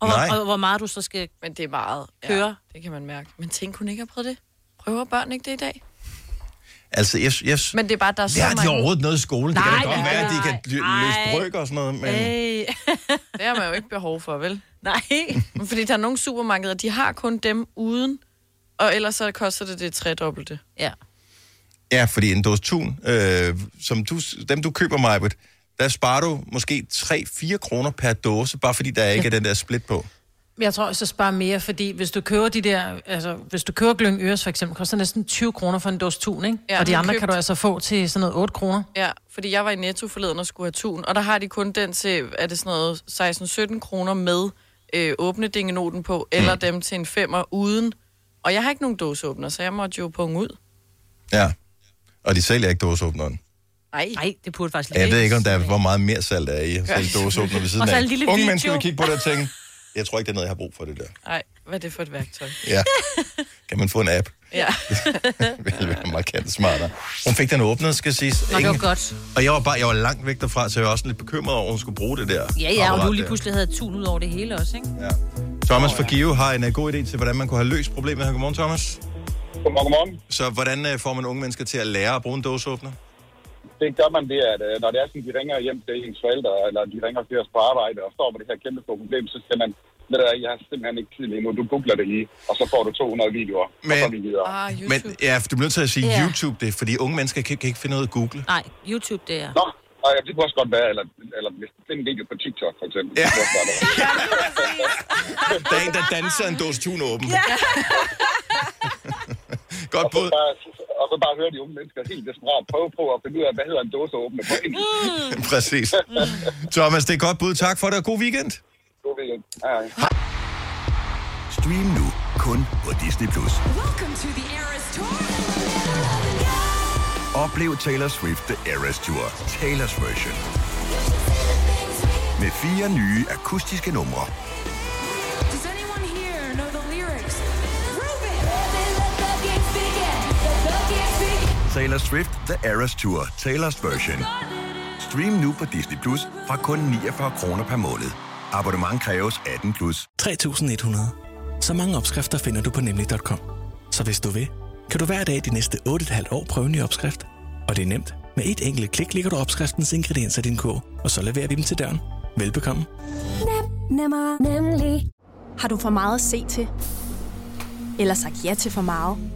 Og, Nej. og, og hvor meget du så skal Men det er meget. køre. Ja, det kan man mærke. Men tænk, hun ikke har prøvet det. Prøver børn ikke det i dag? Altså, jeg, jeg, Men det er bare, der er så det har de mange... overhovedet noget i skolen. det Nej, kan da godt nej, være, at de kan lø- løse bryg og sådan noget, men... Hey. <laughs> det har man jo ikke behov for, vel? Nej. <laughs> Fordi der er nogle supermarkeder, de har kun dem uden, og ellers så koster det det tredobbelte. Ja. Ja, fordi en dåse tun, øh, som du, dem du køber, Majbet, der sparer du måske 3-4 kroner per dåse, bare fordi der ikke er den der split på. Jeg tror også, at spare mere, fordi hvis du køber de der, altså hvis du køber Glyng Øres for eksempel, koster det næsten 20 kroner for en dåse tun, ikke? Ja, og de andre købt- kan du altså få til sådan noget 8 kroner. Ja, fordi jeg var i Netto forleden og skulle have tun, og der har de kun den til, er det sådan noget 16-17 kroner med øh, åbne dingenoten på, eller Mm. dem til en femmer uden. Og jeg har ikke nogen dåseåbner, så jeg måtte jo punge ud. Ja. Og de sælger ikke dåseåbneren. Nej. Nej, det burde faktisk Jeg ved ikke, om der er, hvor meget mere salt der er i at Ja. sælge dåseåbner ved siden af. Unge video. mennesker vil kigge på det og tænke, jeg tror ikke, det er noget, jeg har brug for det der. Nej, hvad er det for et værktøj? Ja. Kan man få en app? Ja. <laughs> Det ville være markant smartere. Hun fik den åbnet, skal siges. Nå, det var godt. Og jeg var, bare, jeg var langt væk derfra, så jeg var også lidt bekymret over, at hun skulle bruge det der. Ja, ja, og du lige pludselig havde tun ud over det hele også, ikke? Ja. Thomas fra Give har en uh, god idé til, hvordan man kunne have løst problemet her. Godmorgen, Thomas. Godmorgen, godmorgen. Så hvordan uh, får man unge mennesker til at lære at bruge en dåseåbner? Det gør man ved, at øh, når det er sådan, de ringer hjem til ens forældre, eller de ringer til os på arbejde, og står med det her kæmpe store problem, så skal man, ved du jeg har simpelthen ikke tid lige nu, du googler det lige, og så får du 200 videoer, og så er vi videre. Ah, Men ja, du bliver nødt til at sige Ja. YouTube det, fordi unge mennesker kan, kan ikke finde af at google. Nej, YouTube det er. Nå, og ja, det kunne også godt være, eller, eller hvis du finder en video på TikTok, for eksempel. Ja. Det kunne også være det. Der er en, der danser en dåse tun åben. Ja. <laughs> Godt Og så bud. bare, og så bare høre de unge mennesker helt desperat prøve på at finde ud af, hvad hedder en dåse åbne på engelsk. <laughs> Præcis. Thomas, det er godt bud. Tak for det, og god weekend. God weekend. Hej, hej. Stream nu kun på Disney+. Plus. Oplev Taylor Swift The Eras Tour, Taylor's version. Med fire nye akustiske numre. Taylor Swift The Eras Tour, Taylor's version. Stream nu på Disney Plus fra kun 49 kroner per måned. Abonnement kræves 18 plus. 3.100. Så mange opskrifter finder du på nemlig.com. Så hvis du vil, kan du hver dag de næste 8,5 år prøve en ny opskrift. Og det er nemt. Med et enkelt klik ligger du opskriftens ingredienser i din kog, og så leverer vi dem til døren. Velbekomme. Nemmer, nemlig. Har du for meget at se til? Eller sagt ja til for meget?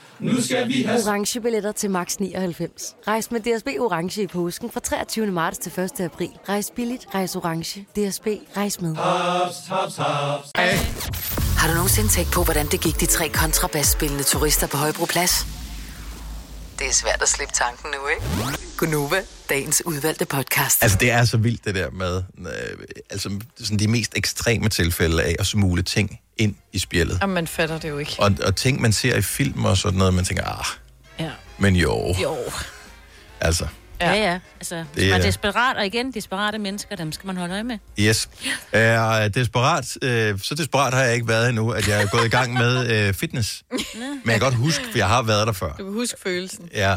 Nu skal vi have... Orange billetter til max 99. Rejs med DSB Orange i påsken fra 23. marts til 1. april. Rejs billigt, rejs orange. DSB, rejs med. Haps, haps, haps. Har du nogensinde tænkt på, hvordan det gik de tre kontrabasspillende turister på Højbroplads? Det er svært at slippe tanken nu, ikke? Gunova, dagens udvalgte podcast. Altså, det er så vildt, det der med øh, altså, sådan de mest ekstreme tilfælde af at smule ting ind i spjældet. Jamen, man fatter det jo ikke. Og, og ting, man ser i film og sådan noget, man tænker, ah, Ja. men jo. Jo. Altså, Ja, ja. Altså, hvis Det man er er- desperat, og igen, desperate mennesker, dem skal man holde øje med. yes. Er desperat, øh, så desperat har jeg ikke været endnu, at jeg er gået i gang med <laughs> øh, fitness. Men jeg kan godt huske, for jeg har været der før. Du kan huske følelsen. Ja.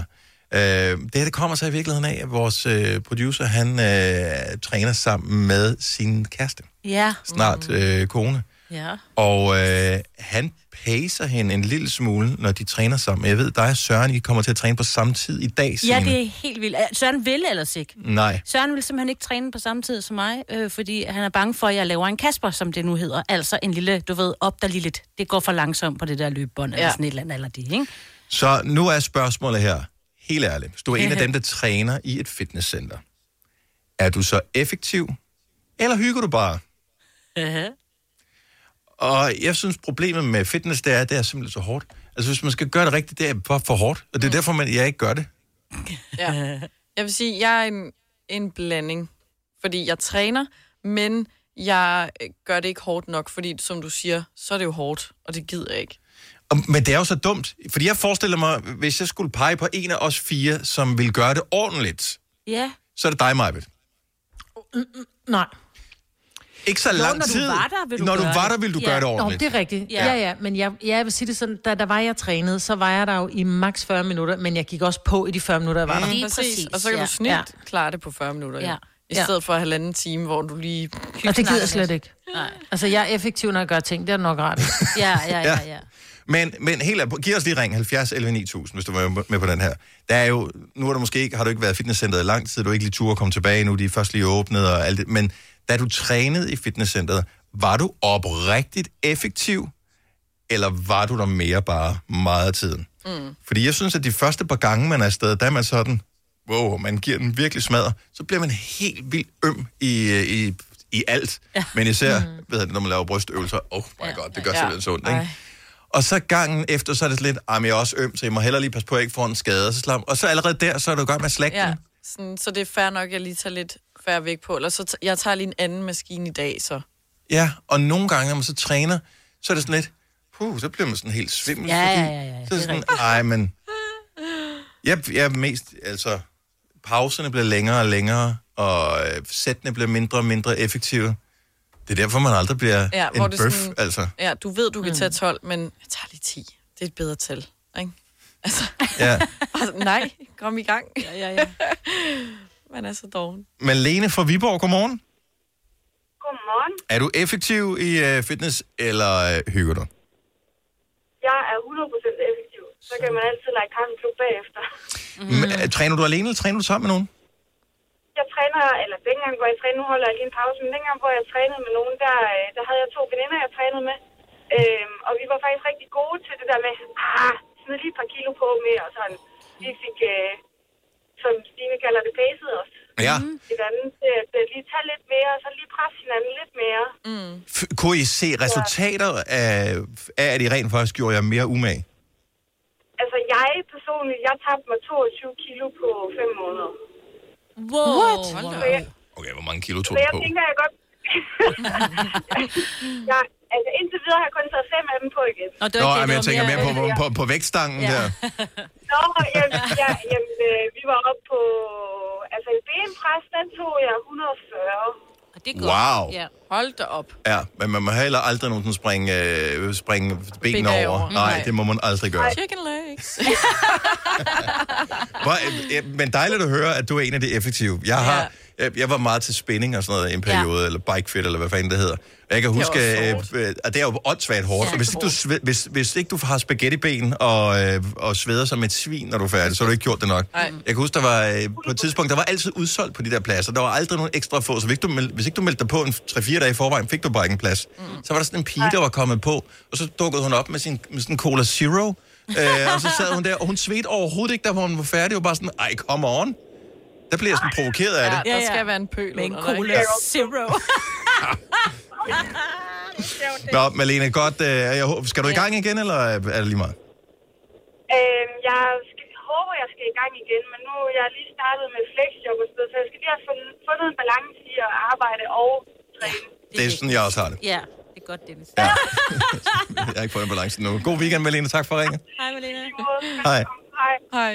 Øh, det her det kommer så i virkeligheden af, at vores øh, producer, han øh, træner sammen med sin kæreste. Ja. Snart øh, kone. Ja. Og øh, han pacer hende en lille smule, når de træner sammen. Jeg ved, dig og Søren, I kommer til at træne på samme tid i dag, Ja, Signe. det er helt vildt. Søren vil ellers ikke. Nej. Søren vil simpelthen ikke træne på samme tid som mig, øh, fordi han er bange for, at jeg laver en Kasper, som det nu hedder. Altså en lille, du ved, op der lige lidt. Det går for langsomt på det der løbebånd, ja. eller sådan et eller andet, eller det, ikke? Så nu er spørgsmålet her, helt ærligt. Hvis du er en af <laughs> dem, der træner i et fitnesscenter, er du så effektiv, eller hygger du bare? Og jeg synes, problemet med fitness, det er, at det er simpelthen så hårdt. Altså, hvis man skal gøre det rigtigt, det er for, for hårdt. Og det er derfor, man, jeg ikke gør det. Ja. Jeg vil sige, jeg er en, en blanding. Fordi jeg træner, men jeg øh, gør det ikke hårdt nok, fordi som du siger, så er det jo hårdt, og det gider jeg ikke. Og, men det er jo så dumt, fordi jeg forestiller mig, hvis jeg skulle pege på en af os fire, som vil gøre det ordentligt, Ja. så er det dig, Majbet. Nej. Ikke så lang når du tid. var der, vil du Når du gøre var det. der, vil du ja. gøre det ordentligt. Nå, det er rigtigt. Ja, ja, ja. men jeg, jeg vil sige det sådan, da der var jeg trænede, så var jeg der jo i maks 40 minutter, men jeg gik også på i de 40 minutter, jeg var der. Lige præcis. Og så kan ja. du snit Ja. ja. klare det på 40 minutter. Ja. Ja. I Ja. stedet for halvanden time, hvor du lige... Og det gider jeg slet ikke. Nej. Altså, jeg er effektiv, når jeg gør ting. Det er nok ret. <laughs> Ja, ja, ja, ja. Men, men helt af, giv os lige ring 70 11 9000, hvis du var med på den her. Der er jo, nu er du måske ikke, har du ikke været i fitnesscenteret i lang tid, du er ikke lige tur at komme tilbage nu, de er først lige åbnet og alt det. Men da du trænede i fitnesscenteret, var du oprigtigt effektiv, eller var du der mere bare meget af tiden? Mm. Fordi jeg synes, at de første par gange, man er afsted, der er man sådan, wow, man giver den virkelig smadret, så bliver man helt vildt øm i, i, i alt. Ja. Men især, mm. ved jeg, når man laver brystøvelser, oh my god, det gør Ja. simpelthen så ondt, ikke? Ej. Og så gangen efter, så er det lidt, at jeg er også øm, så jeg må hellere lige passe på, at jeg ikke får en skade. Og så, slap, og så allerede der, så er du gang med slække Ja, sådan, så det er fair nok, at jeg lige tager lidt færre væk på. Eller så t- jeg tager lige en anden maskine i dag, så. Ja, og nogle gange, når man så træner, så er det sådan lidt, puh, så bliver man sådan helt svimmel. Ja, fordi, ja, ja, ja, Så er det sådan, ej, men... Jeg, jeg er mest, altså, pauserne bliver længere og længere, og øh, sættene bliver mindre og mindre effektive. Det er derfor, man aldrig bliver Ja, en bøf, sådan- altså. Ja, du ved, du kan tage 12, men jeg tager lige 10. Det er et bedre tal, ikke? Altså, Ja. <laughs> sådan, nej, kom i gang. Ja, ja, ja. Man er så doven. Malene fra Viborg, godmorgen. Godmorgen. Er du effektiv i øh, fitness, eller øh, hygger du? Jeg er 100% effektiv. Så kan man altid lege kampklub bagefter. Mm. Træner du alene, eller træner du sammen med nogen? Jeg træner, eller dengang, hvor jeg trænede, nu holder jeg lige en pause, men dengang, hvor jeg trænede med nogen, der, øh, der havde jeg to veninder, jeg trænede med. Øhm, og vi var faktisk rigtig gode til det der med, ah, smid lige et par kilo på med, og sådan. Vi fik, øh, som Stine kalder det, pacet os. Ja. Hinanden til at lige tage lidt mere, og så lige presse hinanden lidt mere. Mm. F- kunne I se resultater af, af, at I rent faktisk gjorde jer mere umage? Altså, jeg personligt, jeg tabte mig 22 kilo på 5 måneder. Wow. What? Jeg, Okay, hvor mange kilo tog du jeg på? tænker, jeg godt... <laughs> <laughs> ja, altså indtil videre har jeg kun taget fem af dem på igen. Nå, Nå, jamen, jeg tænker mere på, på, på, på vægtstangen ja. der. <laughs> Nå, jamen, ja, jamen øh, vi var oppe på... Altså i benpres, der tog jeg 140. Det er godt. Wow. Ja. Hold da op. Ja, men man må heller aldrig nogensinde springe, øh, springe benene Benene over. over. Nej, Nej. det må man aldrig gøre. Chicken legs. <laughs> Hvor, øh, øh, men dejligt at høre, at du er en af de effektive. Jeg har... Jeg, jeg var meget til spinning og sådan noget i en periode, ja. eller bike fit, eller hvad fanden det hedder. Og jeg kan huske, var øh, øh, at det er jo åndssvagt hårdt. Ja, hvis, ikke du, hvis, hvis ikke du har spaghettiben og, øh, og sveder som et svin, når du er færdig, så har du ikke gjort det nok. Nej. Jeg kan huske, der var øh, på et tidspunkt, der var altid udsolgt på de der pladser. Der var aldrig nogen ekstra få, så hvis du, hvis ikke du meldte dig på en 3-4 dage i forvejen, fik du bare ikke en plads. Mm. Så var der sådan en pige, der var kommet på, og så dukkede hun op med sin med sådan en Cola Zero, øh, og så sad hun der, og hun svedte overhovedet ikke, da hun var færdig. Det var bare sådan, ej, come on. Der bliver jeg sådan provokeret af det. Ja, der skal være en pøl Med en cola zero. <laughs> Nå, Malene, godt. Øh, jeg, skal du i gang igen, eller er det lige meget? Øhm, jeg skal, håber, jeg skal i gang igen, men nu er jeg lige startet med flexjob og sådan noget, så jeg skal lige have fundet, fundet en balance i at arbejde og træne. Det er sådan, jeg også har det. Ja, det er godt, Dennis. <laughs> Jeg har ikke fået en balance nu. God weekend, Malene. Tak for ringet. Hej, Malene. Hej. Hej.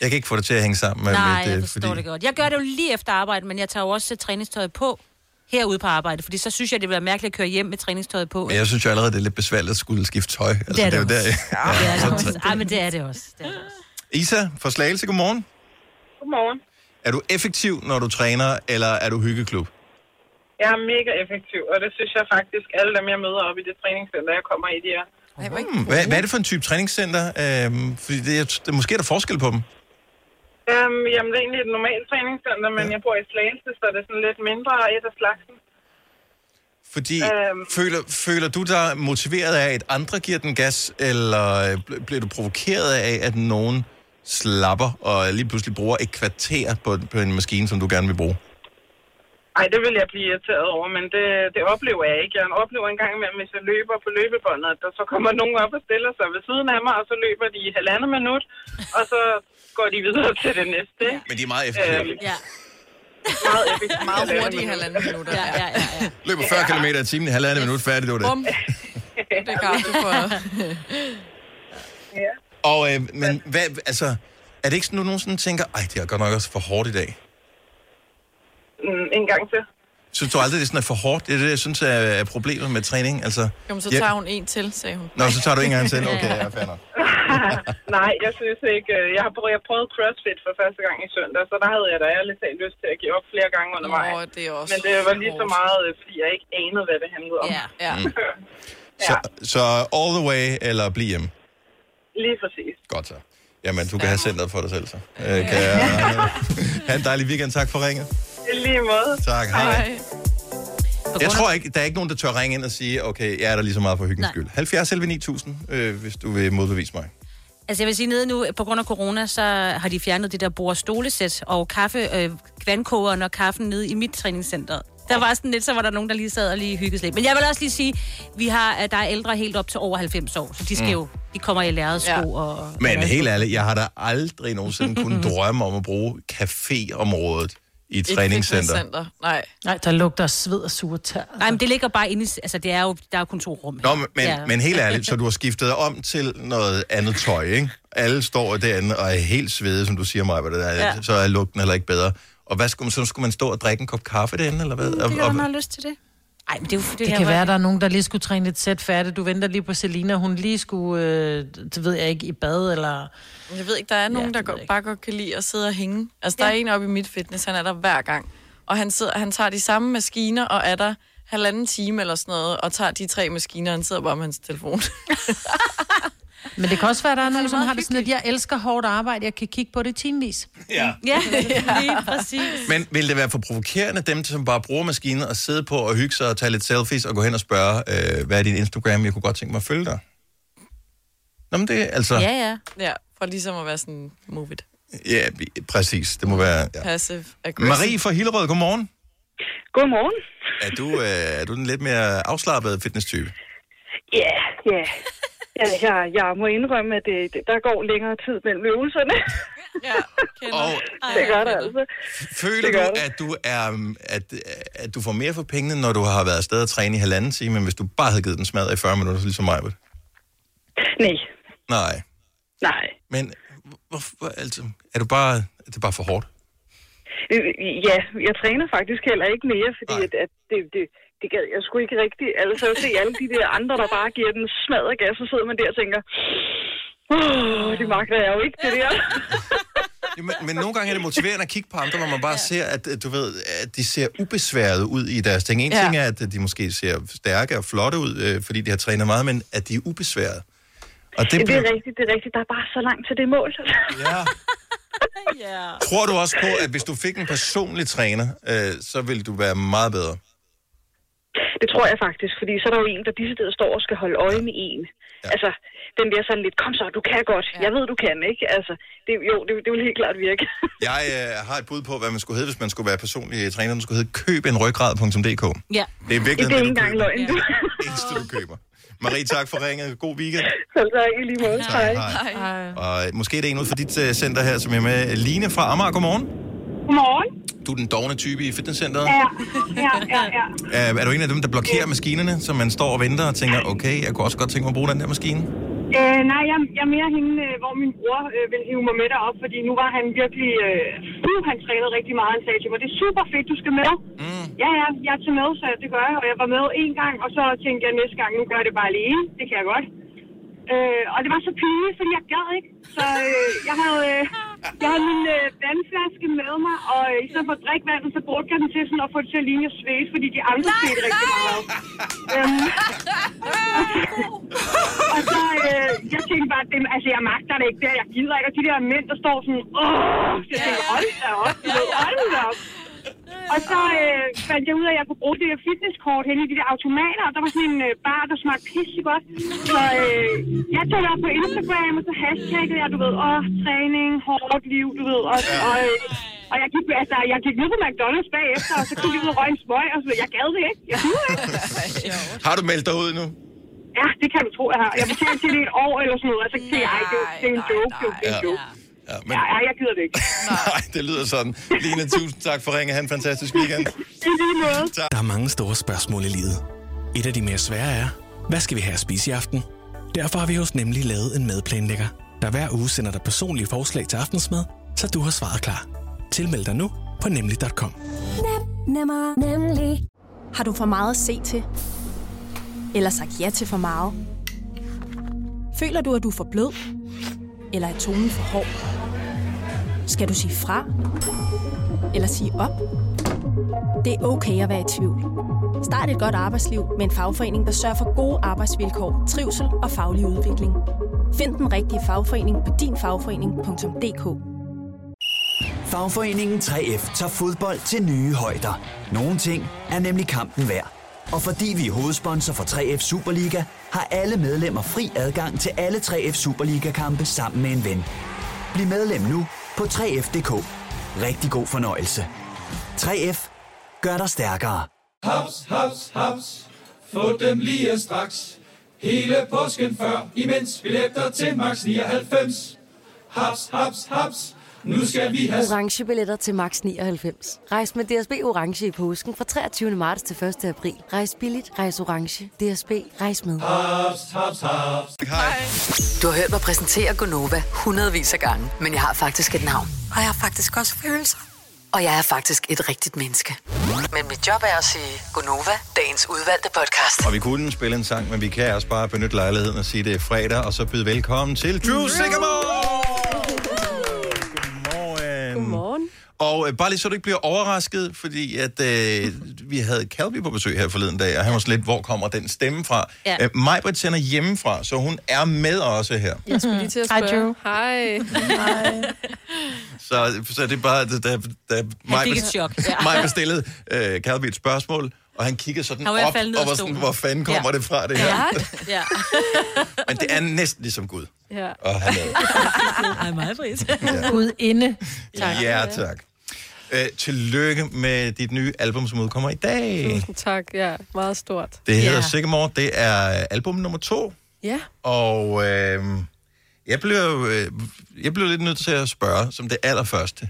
Jeg kan ikke få det til at hænge sammen med Nej, mit... jeg øh, forstår det godt. Jeg gør det jo lige efter arbejde, men jeg tager jo også træningstøjet på herude på arbejde, fordi så synes jeg, det vil være mærkeligt at køre hjem med træningstøjet på. Men jeg synes jo allerede, det er lidt besværligt at skulle skifte tøj. Altså, Det er det jo også. der, Ja, det er det også. Ej, men det er det også. Det er det også. Isa fra Slagelse, godmorgen. Godmorgen. Er du effektiv, når du træner, eller er du hyggeklub? Jeg er mega effektiv, og det synes jeg faktisk, alle dem, jeg møder op i det træningscenter, jeg kommer i, de er. Hmm, hvad, hvad er det for en type træningscenter? Øhm, fordi det er, det, måske er der forskel på dem. Um, jamen, det er egentlig et normalt træningscenter, men jeg bor i Slagelse, så det er sådan lidt mindre et af slagsen. Fordi Øhm. føler, føler du dig motiveret af, at andre giver den gas, eller øh, bl- bliver du provokeret af, at nogen slapper og lige pludselig bruger et kvarter på, på en maskine, som du gerne vil bruge? Ej, det vil jeg blive irriteret over, men det, det oplever jeg ikke. Jeg oplever en gang imellem, hvis jeg løber på løbebåndet, at der så kommer nogen op og stiller sig ved siden af mig, og så løber de i halvandet minut, og så går de videre til det næste. ikke? Men de er meget effektive. Øhm, ja. Meget effektivt. Meget hurtigt i halvanden minutter. Ja, ja, ja. ja. Løber 40 km i timen i halvandet minut, færdig, det var det. Bum. Det kan du for. ja. Og, øh, men hvad, altså, er det ikke sådan, du nogensinde tænker, ej, det er godt nok også for hårdt i dag? Mm, en gang til. Synes du aldrig, det er sådan er for hårdt? Det er det, jeg synes er, er problemet med træning. Altså, Jamen, så ja- tager hun en til, sagde hun. Nå, så tager du en gang til. Okay, jeg fander. <laughs> Nej, jeg synes ikke. øh, Jeg har prøvet, jeg prøvet CrossFit for første gang i søndag, så der havde jeg da ærligt talt lyst til at give op flere gange undervejs. Nå, det er også Men det var lige så meget, øh, fordi jeg ikke anede, hvad det handlede om. Ja, ja. Mm. <laughs> Så, så all the way, eller bliv hjemme? Lige præcis. Godt så. Jamen, du kan have centret for dig selv, så. Øh, kan jeg, <laughs> have en dejlig weekend. Tak for ringet. Lige måde. Tak, hej. Jeg tror ikke, der er ikke nogen, der tør ringe ind og sige, okay, jeg er der lige så meget for hyggens Nej. skyld. 70 11 9000, øh, hvis du vil modbevise mig. Altså jeg vil sige, nede nu, på grund af corona, så har de fjernet det der bord stolesæt og kaffe, øh, vandkogeren og kaffen nede i mit træningscenter. Der var sådan lidt, så var der nogen, der lige sad og lige hyggede lidt. Men jeg vil også lige sige, vi har, at der er ældre helt op til over 90 år, så de skal Mm. jo, de kommer i lærredsko ja. og... Men helt ærligt, jeg har da aldrig nogensinde kunnet <laughs> drømme om at bruge caféområdet i et træningscenter. fitnesscenter. Nej. Nej, der lugter af sved og sure tær. Nej, men det ligger bare inde i... Altså, det er jo, der er jo kun to rum. Nå, men, ja. men helt ærligt, så du har <laughs> skiftet om til noget andet tøj, ikke? Alle står derinde og er helt svede, som du siger mig, det der, ja. Så er lugten heller ikke bedre. Og hvad skulle man, så skulle man stå og drikke en kop kaffe derinde, eller hvad? Det og, kan og, godt have lyst til det. Ej, men det er jo... Det, det kan være, der er nogen, der lige skulle træne et sæt færdigt. Du venter lige på Selina, hun lige skulle, øh, det ved jeg ikke, i bad, eller... Jeg ved ikke, der er nogen, ja, der går, bare godt kan lide at sidde og hænge. Altså, der ja. er en oppe i mit fitness, han er der hver gang. Og han, sidder, han tager de samme maskiner og er der halvanden time eller sådan noget, og tager de tre maskiner, og han sidder bare med hans telefon. <laughs> Men det kan også være, der er nogen, som har det sådan, at jeg elsker hårdt arbejde, jeg kan kigge på det timevis. Ja. Ja, <laughs> lige præcis. Men vil det være for provokerende, dem som bare bruger maskinen og sidde på og hygge sig og tage lidt selfies og gå hen og spørge, øh, hvad er din Instagram? Jeg kunne godt tænke mig at følge dig. Nå, men det er altså... Ja, ja. Ja, for ligesom at være sådan, move it. Ja, præcis. Det må være... Ja. Passive aggressive. Marie fra Hillerød, godmorgen. Godmorgen. Er du, øh, er du den lidt mere afslappede fitness-type? Ja, ja. Ja, jeg, jeg må indrømme, at det, det, der går længere tid mellem øvelserne. <laughs> ja, Og det gør det altså. føler Det du, det. at du, er, um, at, at du får mere for pengene, når du har været afsted og træne i halvanden time, men hvis du bare havde givet den smadret i 40 minutter, ligesom mig? vel? Nej. Nej. Nej. Men hvorfor, altså, er du bare, er det bare for hårdt? Øh, Ja, jeg træner faktisk heller ikke mere, fordi at, at det, det, det gad jeg sgu ikke rigtigt. Altså at se alle de der andre, der bare giver den smadret gas, så sidder man der og tænker, oh, det magter jeg jo ikke, det der. <laughs> Ja, men, men nogle gange er det motiverende at kigge på andre, hvor man bare ser, at du ved, at de ser ubesværet ud i deres ting. En Ja. ja. ting er, at de måske ser stærke og flotte ud, øh, fordi de har trænet meget, men at de er ubesværet. Og det, Det, det bliver, er rigtigt, det er rigtigt. Der er bare så langt til det mål. Ja. <laughs> <laughs> ja. tror du også på, at hvis du fik en personlig træner, øh, så ville du være meget bedre? Det tror jeg faktisk, fordi så er der jo en, der disse steder står og skal holde øje med en. Ja. Altså, den der sådan lidt, kom så, du kan godt. Ja. Jeg ved, du kan, ikke? Altså, det, jo, det, det vil helt klart virke. <laughs> Jeg øh, har et bud på, hvad man skulle hedde, hvis man skulle være personlig træner. Den skulle hedde købenryggrad.dk. Ja. Det er virkelig det er ikke engang løgn, du. eneste, du køber. Marie, tak for ringet. God weekend. Selv tak, i lige måde. Tak, hej. Og øh, måske er det en ud for dit uh, center her, som er med. Line fra Amager, godmorgen. Godmorgen. Du er den dogne type i fitnesscenteret. Ja, ja, ja, ja. Er, er du en af dem, der blokerer maskinerne, så man står og venter og tænker, okay, jeg kunne også godt tænke mig at bruge den der maskine? Øh, nej, jeg, jeg er mere hende, øh, hvor min bror øh, ville hive mig med derop, fordi nu var han virkelig... Øh, uh, han trænede rigtig meget. Han sagde til mig, det er super fedt, du skal med. Mm. Ja, ja, jeg er til med, så det gør jeg. Og jeg var med en gang, og så tænkte jeg næste gang, nu gør jeg det bare alene. Det kan jeg godt. Øh, og det var så pinligt, fordi jeg gad ikke. Så øh, jeg havde, øh, jeg havde min øh, vandflaske med mig, og i stedet for at drikke vandet, så brugte jeg den til sådan at få det til at ligne at svæse, fordi de andre svedte rigtig meget. øhm, <laughs> og så, øh, jeg tænkte bare, det, altså jeg magter det ikke der, jeg gider ikke. Og de der mænd, der står sådan, åh, så jeg tænkte, hold da op, du ved, hold da op. Og så øh, fandt jeg ud af, at jeg kunne bruge det der fitnesskort hen i de der automater, og der var sådan en øh, bar, der smagte pisse godt. Så øh, jeg tog op på Instagram, og så hashtaggede jeg, du ved, åh, træning, hårdt liv, du ved, og, og, øh, og jeg gik, altså, jeg gik ned på McDonald's bagefter, og så gik jeg ud og røg en smøg, og så jeg gad det ikke. Jeg gider ikke. <laughs> Har du meldt dig ud nu? Ja, det kan du tro, jeg har. Jeg betalte til det et år eller sådan noget, og så tænkte jeg, det, er- det er en joke, det er en joke. Ja, men... Ja, ja, jeg gider det ikke. <laughs> Nej, det lyder sådan. Line, tusind tak for ringen. Ha' en fantastisk weekend. <laughs> I lige måde. Der er mange store spørgsmål i livet. Et af de mere svære er, hvad skal vi have at spise i aften? Derfor har vi hos Nemlig lavet en madplanlægger, der hver uge sender dig personlige forslag til aftensmad, så du har svaret klar. Tilmeld dig nu på nemlig.com. Nemmer, nemlig. Har du for meget at se til? Eller sagt ja til for meget? Føler du, at du er for blød? Eller er tonen for hård? Skal du sige fra? Eller sige op? Det er okay at være i tvivl. Start et godt arbejdsliv med en fagforening, der sørger for gode arbejdsvilkår, trivsel og faglig udvikling. Find den rigtige fagforening på dinfagforening.dk Fagforeningen 3F tager fodbold til nye højder. Nogle ting er nemlig kampen værd. Og fordi vi er hovedsponsor for 3F Superliga, har alle medlemmer fri adgang til alle 3F Superliga-kampe sammen med en ven. Bliv medlem nu på 3F.dk. Rigtig god fornøjelse. 3F gør dig stærkere. Haps, haps, haps. Få dem lige straks. Hele påsken før, imens billetter til max 99. Haps, haps, haps. Nu skal vi have... Orange billetter til max 99. Rejs med DSB Orange i påsken fra 23. marts til 1. april. Rejs billigt, rejs orange. DSB, rejs med. Haps, haps, haps. Du har hørt mig præsentere Gonova hundredvis af gange, men jeg har faktisk et navn. Og jeg har faktisk også følelser. Og jeg er faktisk et rigtigt menneske. Men mit job er at sige Gonova, dagens udvalgte podcast. Og vi kunne spille en sang, men vi kan også bare benytte lejligheden og sige, det er fredag, og så byde velkommen til Drew Sigamore! Godmorgen. Godmorgen. Og øh, bare lige så du ikke bliver overrasket, fordi at øh, vi havde Calvi på besøg her forleden dag, og han var sådan lidt, hvor kommer den stemme fra? Ja. Øh, Majbrit sender hjemmefra, så hun er med også her. Jeg skulle lige til at Hej, spørge. Drew. Hej. Hej. Så, så det er bare, da, da, da Maj fik et chok, ja. Maj bestillede øh, Calvi et spørgsmål, og han kiggede sådan Han var op, og var sådan, hvor fanden kommer Ja. det fra, det her? Ja. <laughs> ja. Men det er næsten ligesom Gud. Ja. Og han er Ej, meget fris. Gud inde. Tak. Ja, tak. Øh, tillykke med dit nye album, som udkommer i dag. Tusind tak. Ja, meget stort. Det hedder ja. Sycamore. Det er album nummer to. Ja. Og øh, jeg, blev, øh, jeg blev lidt nødt til at spørge, som det allerførste.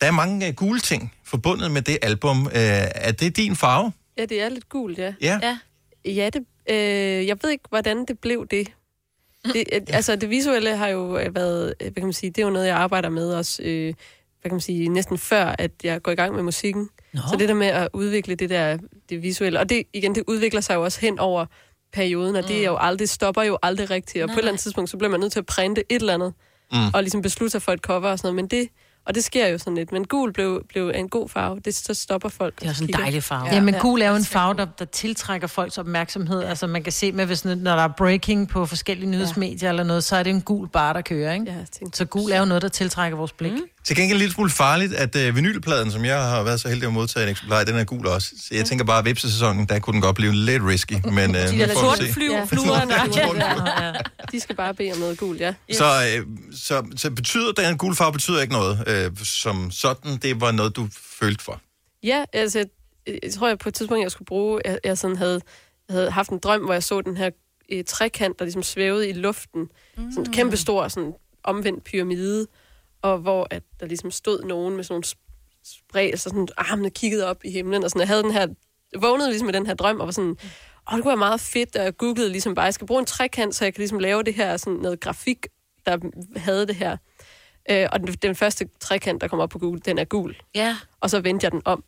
Der er mange øh, gule ting forbundet med det album. Øh, er det din farve? Ja, det er lidt gult, ja. Ja. ja. Ja, det, øh, jeg ved ikke, hvordan det blev det. det øh, altså, det visuelle har jo øh, været, øh, hvad kan man sige, det er jo noget, jeg arbejder med også, øh, hvad kan man sige, næsten før, at jeg går i gang med musikken. Nå. Så det der med at udvikle det der, det visuelle, og det, igen, det udvikler sig jo også hen over perioden, og det er jo aldrig, stopper jo aldrig rigtigt, og Nej, på et eller andet tidspunkt, så bliver man nødt til at printe et eller andet, Mm. og ligesom beslutte sig for et cover og sådan noget, men det, og det sker jo sådan lidt, men gul blev, blev en god farve, det så stopper folk. Det er også en dejlig farve. Ja, men gul er jo en farve, der, der tiltrækker folks opmærksomhed. Altså man kan se med, hvis, når der er breaking på forskellige nyhedsmedier eller noget, så er det en gul bar, der kører, ikke? Ja, så gul er jo noget, der tiltrækker vores blik. Mm. Til gengæld en lille smule farligt, at øh, vinylpladen, som jeg har været så heldig at modtage en eksemplar den er gul også. Så jeg tænker bare, at vipsesæsonen, der kunne den godt blive lidt risky. <laughs> Men øh, De der flyver, fluerne. <laughs> Ja. De skal bare bede om noget gult, ja. Så, øh, så, så betyder den gule farve betyder ikke noget, øh, som sådan, det var noget, du følte for. Ja, altså, jeg, jeg tror, jeg på et tidspunkt, jeg skulle bruge, jeg, jeg sådan havde, havde haft en drøm, hvor jeg så den her øh, trekant, der ligesom svævede i luften. Mm. Sådan en kæmpe stor, sådan omvendt pyramide, og hvor at der ligesom stod nogen med sådan nogle sp- spredel, så sådan armene kiggede op i himlen, og sådan, jeg havde den her, vågnede ligesom med den her drøm, og var sådan, åh, det kunne være meget fedt, og jeg googlede ligesom bare, jeg skal bruge en trekant, så jeg kan ligesom lave det her, sådan noget grafik, der havde det her. Øh, og den, den første trekant, der kommer op på Google, den er gul. Ja. Og så vendte jeg den om.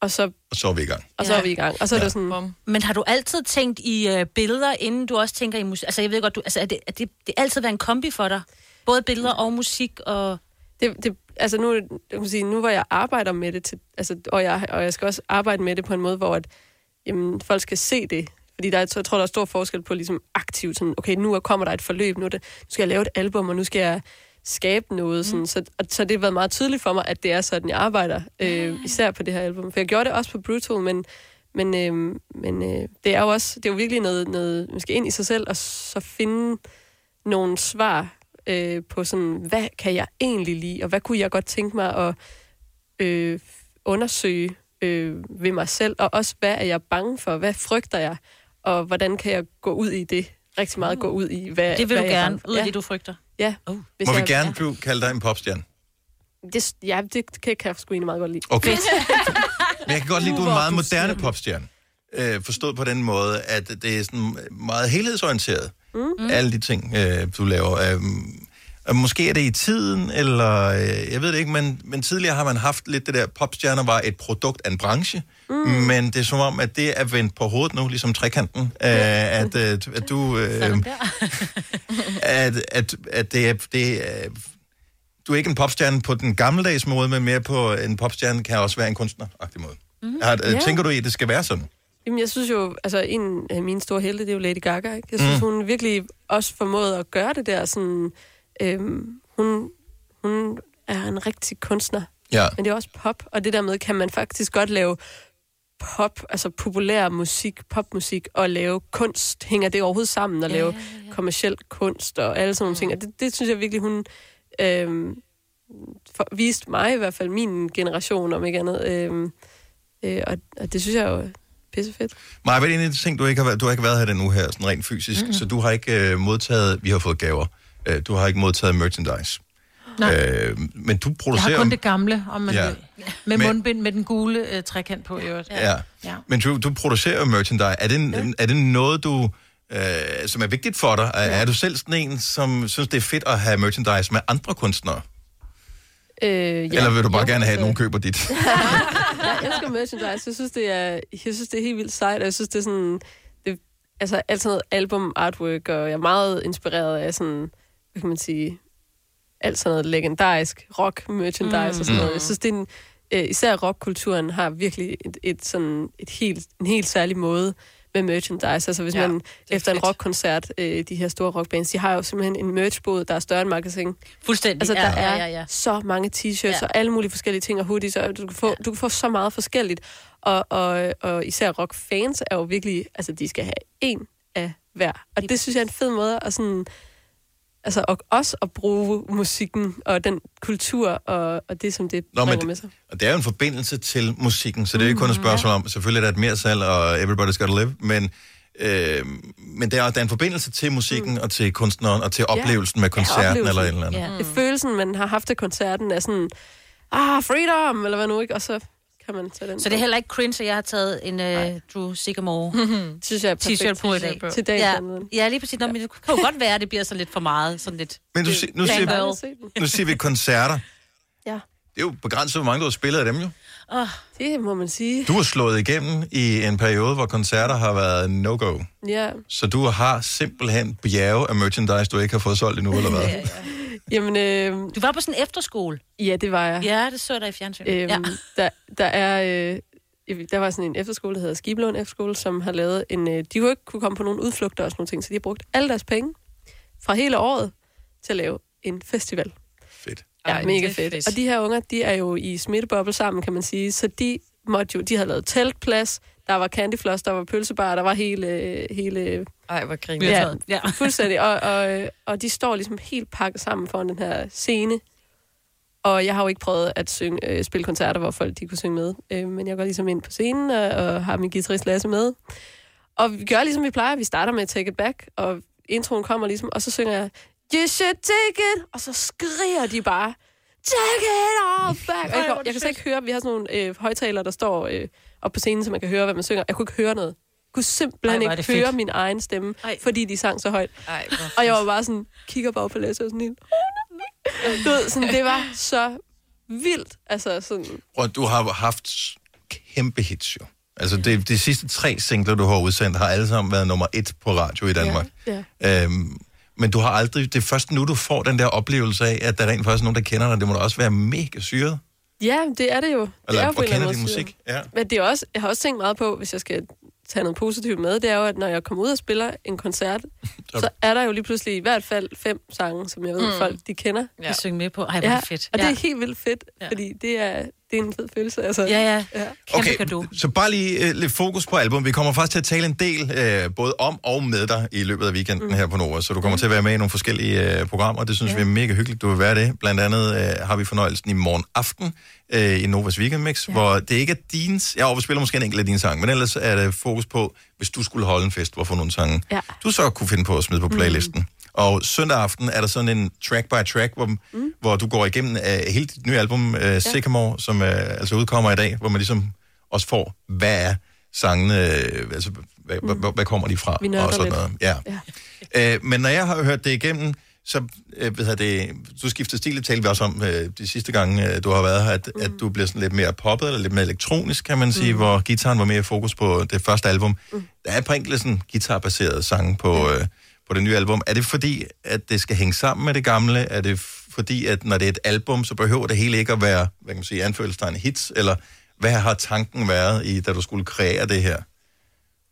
Og så, Og så er vi i gang. og så Ja. er vi i gang. Og så ja. er det sådan... Men har du altid tænkt i øh, billeder, inden du også tænker i musik? Altså, jeg ved godt, du, altså, er det, er det, det altid været en kombi for dig? Både billeder og musik og... Det, det, altså nu, jeg kan sige, nu hvor jeg arbejder med det, til, altså, og, jeg, og jeg skal også arbejde med det på en måde, hvor at, jamen, folk skal se det. Fordi der, er- jeg tror, der er stor forskel på ligesom aktivt, sådan, okay, nu kommer der et forløb, nu, det, nu skal jeg lave et album, og nu skal jeg skabe noget. Sådan, så, og, så det har været meget tydeligt for mig, at det er sådan, jeg arbejder, øh, især på det her album. For jeg gjorde det også på Brutal, men, men, øh, men øh, det er jo også, det er jo virkelig noget, noget, man skal ind i sig selv, og så finde nogle svar øh, på sådan, hvad kan jeg egentlig lide, og hvad kunne jeg godt tænke mig at øh, undersøge øh, ved mig selv, og også hvad er jeg bange for, hvad frygter jeg, og hvordan kan jeg gå ud i det, rigtig meget gå ud i, hvad Det vil hvad du jeg er gerne, ud af ja. det, du frygter. Ja. Oh. Hvis Må vi jeg- gerne Drew, kalde dig en popstjerne? Det, ja, det kan, kan jeg sgu egentlig meget godt lide. Okay. Men jeg kan godt lide, at du er en meget moderne popstjerne. Øh, forstået på den måde, at det er sådan meget helhedsorienteret. Mm. Alle de ting, øh, du laver. Øh, og måske er det i tiden, eller øh, jeg ved det ikke, men, men tidligere har man haft lidt det der, popstjerner var et produkt af en branche, mm. men det er som om, at det er vendt på hovedet nu, ligesom trekanten, øh, at, øh, at du... <laughs> Øh, <laughs> at, at, at det er, det er, du er ikke en popstjerne på den gammeldags måde, men mere på en popstjerne kan også være en kunstner-agtig måde. Mm. Har, Ja. Tænker du i, at det skal være sådan? Jamen, jeg synes jo, altså en af mine store helte, det er jo Lady Gaga, ikke? Jeg synes, Mm. mm. hun virkelig også formåede at gøre det der sådan... Øhm, hun, hun er en rigtig kunstner. Ja. Men det er også pop, og det der med, kan man faktisk godt lave pop, altså populær musik, popmusik, og lave kunst. Hænger det overhovedet sammen, og Ja, lave ja, ja. kommersiel kunst og alle sådan nogle ting. Og det, det synes jeg virkelig, hun øhm, for, viste mig i hvert fald, min generation, om ikke andet. Øhm, øh, og, og det synes jeg jo pissefedt. Maja, hvad er en af de ting, du ikke har været, du har ikke været her den uge her, sådan rent fysisk, mm-hmm. så du har ikke øh, modtaget, vi har fået gaver, øh, du har ikke modtaget merchandise. Øh, men du Jeg producerer... har kun det gamle, om man Ja. ja. vil. Med Men- mundbind med den gule øh, trekant på i øvrigt. Ja. ja. Men du, du producerer merchandise. Er det, en, er det noget, du, øh, som er vigtigt for dig? Er, er du selv sådan en, som synes, det er fedt at have merchandise med andre kunstnere? Øh, ja. Eller vil du bare Jo, gerne have, at nogen køber dit? <laughs> jeg elsker merchandise. Jeg synes, det er, jeg synes, det er helt vildt sejt, og jeg synes, det er sådan... Det, altså, alt sådan noget album artwork, og jeg er meget inspireret af sådan, hvad kan man sige, alt sådan noget legendarisk rock merchandise mm. og sådan noget. Mm. Jeg synes, det er en, øh, især rockkulturen har virkelig et, et sådan, et helt, en helt særlig måde med merchandise. Altså hvis Ja, ja, man er efter en fedt. rockkoncert, øh, de her store rockbands, de har jo simpelthen en merchbod, der er større end magasin. Fuldstændig. Altså, Ja, der er ja, ja, ja. så mange t-shirts Ja. og alle mulige forskellige ting og hoodies, og du kan få, du kan få så meget forskelligt. Og, og, og især rockfans er jo virkelig, altså de skal have en af hver. Og det synes jeg er en fed måde at sådan, altså og også at bruge musikken og den kultur og, og det, som det Nå, bringer med sig. Og det er jo en forbindelse til musikken, så det er jo ikke kun et spørgsmål om, selvfølgelig er der et mere salg, og everybody's gotta live, men, øh, men der er, der er en forbindelse til musikken, mm. og til kunstneren, og til oplevelsen med koncerten, oplevelsen. eller et eller andet. Ja. Det er følelsen, man har haft af koncerten, er sådan, ah, freedom, eller hvad nu, ikke? Og så kan man tage den Så det er heller ikke cringe, at jeg har taget en uh, Drew Sigamore synes jeg er perfekt t-shirt på i dag. t-shirt på. Til dagens ja. ja, lige præcis. Nå, men det kan jo godt være, at det bliver så lidt for meget. Sådan lidt Men du, si- nu, siger, nu siger vi koncerter. Ja. Det er jo begrænset, hvor mange du har spillet af dem jo. Oh. Det må man sige. Du har slået igennem i en periode, hvor koncerter har været no-go. Ja. Så du har simpelthen bjerge af merchandise, du ikke har fået solgt endnu, eller hvad? <laughs> Jamen, øh, Du var på sådan en efterskole. ja, det var jeg. Ja, det så jeg der i fjernsynet. Øhm, ja. der, der er... Øh, der var sådan en efterskole, der hedder Skiblån Efterskole, som har lavet en... Øh, de kunne ikke kunne komme på nogle udflugter og sådan nogle ting, så de har brugt alle deres penge fra hele året til at lave en festival. Fedt. Ja, Ej, mega det er fedt. fedt. Og de her unger, de er jo i smitteboble sammen, kan man sige, så de måtte jo, de havde lavet teltplads, der var candyfloss, der var pølsebar, der var hele, hele Ej, hvor griner Ja, jeg. ja. fuldstændig. Og, og, og de står ligesom helt pakket sammen foran den her scene. Og jeg har jo ikke prøvet at synge, øh, spille koncerter, hvor folk de kunne synge med. Øh, men jeg går ligesom ind på scenen og, og har min guitarist Lasse med. Og vi gør ligesom vi plejer. Vi starter med Take It Back, og introen kommer ligesom, og så synger jeg You should take it! Og så skriger de bare Take it all <laughs> back! Og jeg, kan, jeg kan så ikke høre, vi har sådan nogle øh, højtalere, der står øh, op på scenen, så man kan høre, hvad man synger. Jeg kunne ikke høre noget. Jeg kunne simpelthen Ej, ikke høre fedt. min egen stemme, Ej. fordi de sang så højt. Ej, Og jeg var bare sådan, kigger bare på Lasse og sådan helt, du ved, sådan, det var så vildt. Altså sådan, Og du har haft kæmpe hits jo. Altså, det, de sidste tre singler, du har udsendt, har alle sammen været nummer et på radio i Danmark. ja. Øhm, men du har aldrig... Det er først nu, du får den der oplevelse af, at der rent faktisk er nogen, der kender dig. Det må da også være mega syret. Ja, det er det jo. det Eller er jo og på en eller kender din musik. Ja. Men det er også, jeg har også tænkt meget på, hvis jeg skal tage noget positivt med, det er jo, at når jeg kommer ud og spiller en koncert, <laughs> så er der jo lige pludselig i hvert fald fem sange, som jeg ved, Mm. mm. folk de kender. Ja. Jeg synge med på. Ej, hvor er det fedt. Og det Ja. er helt vildt fedt, ja. fordi det er, det er en fed følelse. Altså. Ja, ja. ja. Kæmpe okay. Så bare lige øh, lidt fokus på album. Vi kommer faktisk til at tale en del øh, både om og med dig i løbet af weekenden mm. her på Nova. Så du kommer til at være med i nogle forskellige øh, programmer. Det synes ja. vi er mega hyggeligt, du vil være det. Blandt andet øh, har vi fornøjelsen i morgen aften øh, i Novas Weekend Mix, ja. hvor det ikke er din... Ja, vi spiller måske en enkelt af dine sange, men ellers er det fokus på, hvis du skulle holde en fest, hvorfor nogle sange Ja. du så kunne finde på at smide på playlisten. Mm. Og søndag aften er der sådan en track by track, hvor, mm. hvor du går igennem uh, hele dit nye album, uh, Sycamore, som uh, altså udkommer i dag, hvor man ligesom også får, hvad er sangene, uh, altså hvad, mm. hvad, hvad kommer de fra? Og sådan lidt. noget. Ja. ja. Uh, men når jeg har hørt det igennem, så uh, ved jeg, det, du skifter stil, det talte vi også om uh, de sidste gange, uh, du har været her, at, mm. at du bliver sådan lidt mere poppet, eller lidt mere elektronisk, kan man sige, mm. hvor gitaren var mere fokus på det første album. Mm. Der er et par enkelte sådan guitarbaserede sange på, uh, på det nye album. Er det fordi, at det skal hænge sammen med det gamle? Er det fordi, at når det er et album, så behøver det hele ikke at være, hvad kan man sige, anførselstegn hits? Eller hvad har tanken været i, da du skulle kreere det her?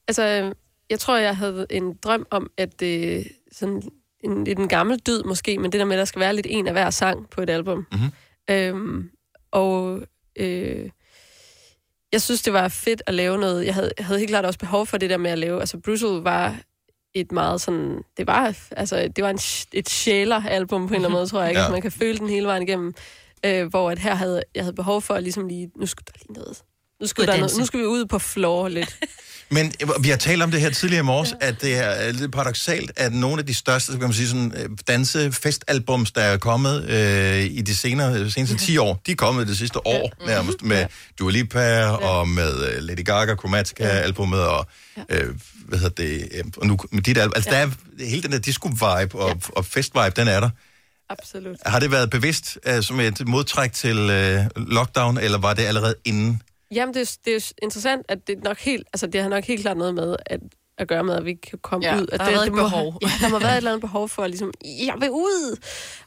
Altså, jeg tror, jeg havde en drøm om, at det sådan en, en gammel dyd måske, men det der med, at der skal være lidt en af hver sang på et album. Mm-hmm. Øhm, og øh, jeg synes, det var fedt at lave noget. Jeg havde, jeg havde helt klart også behov for det der med at lave. Altså, Brutal var et meget sådan... Det var, altså, det var en, et sjæler-album på en eller anden måde, tror jeg. Ikke? Ja. Man kan føle den hele vejen igennem. Øh, hvor at her havde jeg havde behov for at ligesom lige... Nu skulle der lige noget Nu skal, der noget, nu skal vi ud på floor lidt. <laughs> Men øh, vi har talt om det her tidligere i morges, ja. at det er lidt paradoxalt, at nogle af de største kan man sige, sådan, øh, dansefestalbums, der er kommet øh, i de senere, seneste 10 år, de er kommet det sidste år nærmest, med Dua Lipa og med øh, Lady Gaga, Chromatica-albummet og øh, hvad hedder det, øh, og nu med dit album. Altså, der er hele den der disco-vibe og, og fest-vibe, den er der. Absolut. Har det været bevidst uh, som et modtræk til uh, lockdown, eller var det allerede inden? Jamen, det er, det er interessant, at det nok helt, altså det har nok helt klart noget med at, at gøre med, at vi kan komme Ja, ud. At der har det, været det et må, behov. <laughs> Ja, der må være et eller andet behov for, ligesom, jeg vil ud.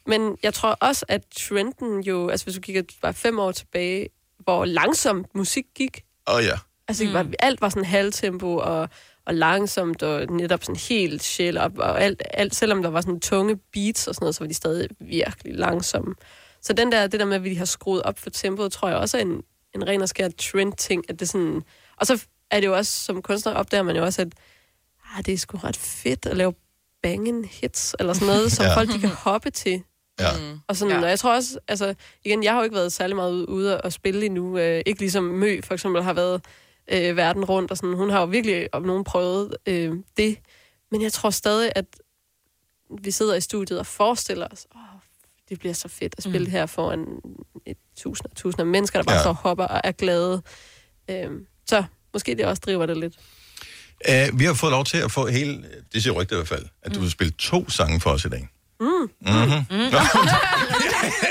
Men jeg tror også, at trenden jo, altså hvis du kigger bare fem år tilbage, hvor langsomt musik gik, Åh oh, ja. Altså, mm. var, alt var sådan halvtempo og, og langsomt og netop sådan helt sjæl op. Og alt, alt, selvom der var sådan tunge beats og sådan noget, så var de stadig virkelig langsomme. Så den der, det der med, at vi har skruet op for tempoet, tror jeg også er en, en ren og skær trend-ting. At det sådan, og så er det jo også, som kunstner opdager man jo også, at ah, det er sgu ret fedt at lave banging hits, eller sådan noget, som Ja. folk de kan hoppe til. Ja. Og, sådan, Ja. og jeg tror også, altså igen, jeg har jo ikke været særlig meget ude, ude og spille endnu. Øh, ikke ligesom Mø for eksempel har været øh, verden rundt, og sådan. Hun har jo virkelig om nogen prøvet øh, det. Men jeg tror stadig, at vi sidder i studiet og forestiller os, åh, det bliver så fedt at spille mm. her foran et tusind og tusind af mennesker, der bare Ja. ja. så hopper og er glade. Øh, så måske det også driver det lidt. Uh, vi har fået lov til at få hele, det siger rygtet i hvert fald, at du vil spille to sange for os i dag. Mm. Mm-hmm. Mm.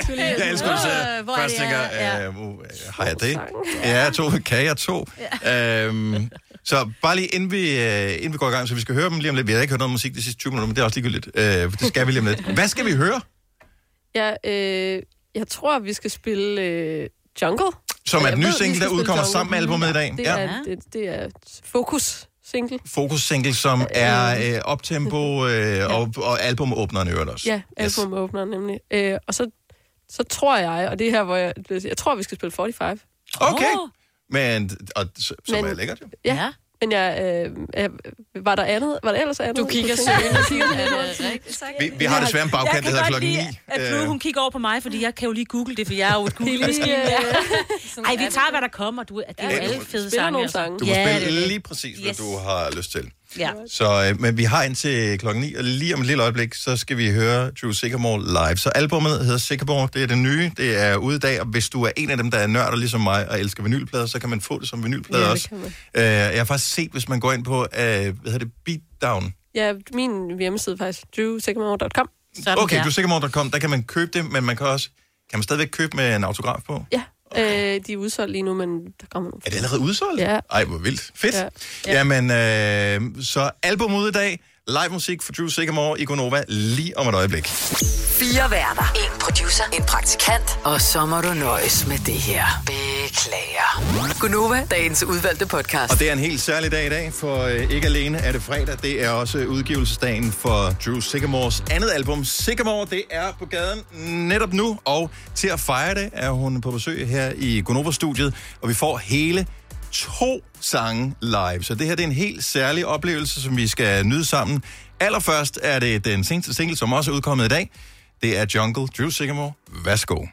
jeg elsker, at Øh, hvor er først det, tænker, ja. uh, uh, har jeg det? Ja, to, kan jeg to? Øhm, så bare lige inden vi, uh, inden vi går i gang, så vi skal høre dem lige om lidt. Vi har ikke hørt noget musik de sidste 20 minutter, men det er også ligegyldigt. Uh, det skal vi lige om lidt. Hvad skal vi høre? Ja, øh, jeg tror, vi skal spille øh, Jungle. Som er Jeg et ny ved, vi single, der udkommer Jungle. sammen med albumet i dag. Det Ja. er, det, det er Fokus single. Fokus single, som er øh, optempo <laughs> øh, og, og albumåbneren i øvrigt også. Ja, album åbner nemlig. Øh, og så, så tror jeg, og det er her, hvor jeg... Jeg tror, vi skal spille 45. Okay. Men, og, som Men- er lækkert jo. Ja. Men jeg, øh, var der andet? Var der ellers andet? Du kigger søgende. Jeg kigger Er søgende. Vi, vi har desværre en bagkant, der hedder Jeg kan klokken godt 9. lide, at Drew, hun kigger over på mig, fordi jeg kan jo lige google det, for jeg er jo et google-maskine. øh, <laughs> Ej, vi tager, hvad der kommer. Du, det er jo alle fede spiller sange. nogle sange. Du må er spille lige præcis, hvad du har lyst til. Ja. Så, øh, men vi har indtil klokken 9, og lige om et lille øjeblik, så skal vi høre Drew Sycamore live. Så albumet hedder Sycamore, det er det nye, det er ude i dag, og hvis du er en af dem, der er nørder ligesom mig og elsker vinylplader, så kan man få det som vinylplade Ja, også. Øh, jeg har faktisk set, hvis man går ind på, øh, hvad hedder det, Beatdown. Ja, min hjemmeside faktisk drewsycamore.com. Okay, drewsycamore.com, der kan man købe det, men man kan også, kan man stadigvæk købe med en autograf på? Ja, øh, de er udsolgt lige nu, men der kommer nogle. Er det allerede udsolgt? Ja. Ej, hvor vildt. Fedt. Ja. Ja. Jamen, øh, så album ud i dag. Live musik for Drew Sycamore i Gonova lige om et øjeblik. Fire værter. En producer. En praktikant. Og så må du nøjes med det her. Beklager. Gunova, dagens udvalgte podcast. Og det er en helt særlig dag i dag, for øh, ikke alene er det fredag, det er også udgivelsesdagen for Drew Sycamores andet album. Sycamore, det er på gaden netop nu, og til at fejre det er hun på besøg her i Gonova-studiet, og vi får hele to sange live. Så det her det er en helt særlig oplevelse, som vi skal nyde sammen. Allerførst er det den seneste single, som også er udkommet i dag. Det er Jungle, Drew Sycamore. Værsgo.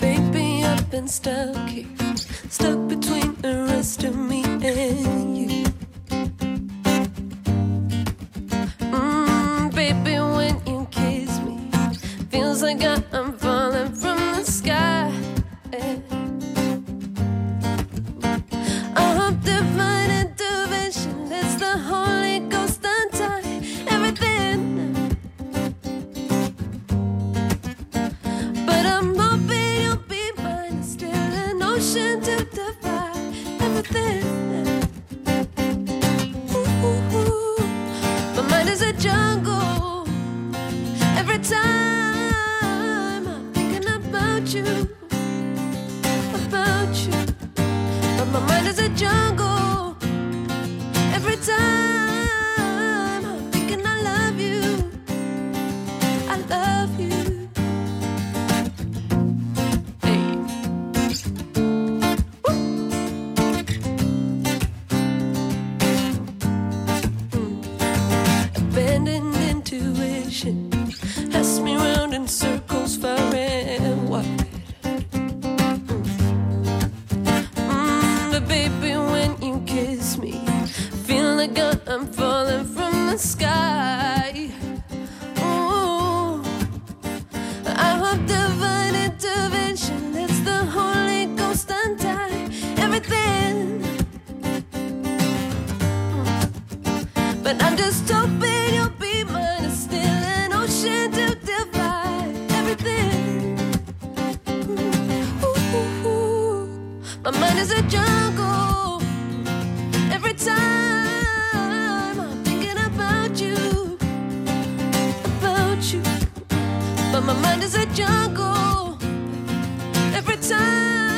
Baby, I've been stuck stuck But I'm just hoping you'll be mine. It's still an ocean to divide everything. Ooh, ooh, ooh. My mind is a jungle. Every time I'm thinking about you, about you. But my mind is a jungle. Every time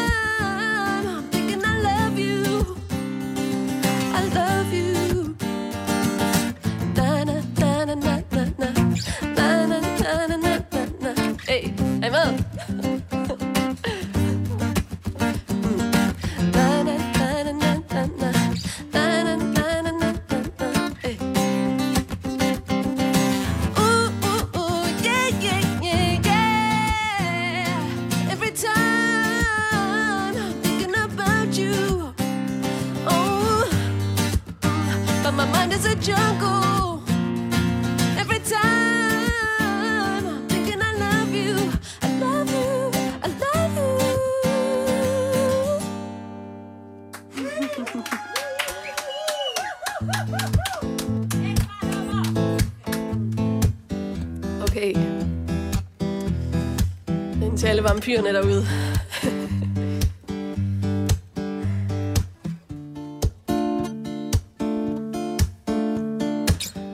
vampyrerne derude.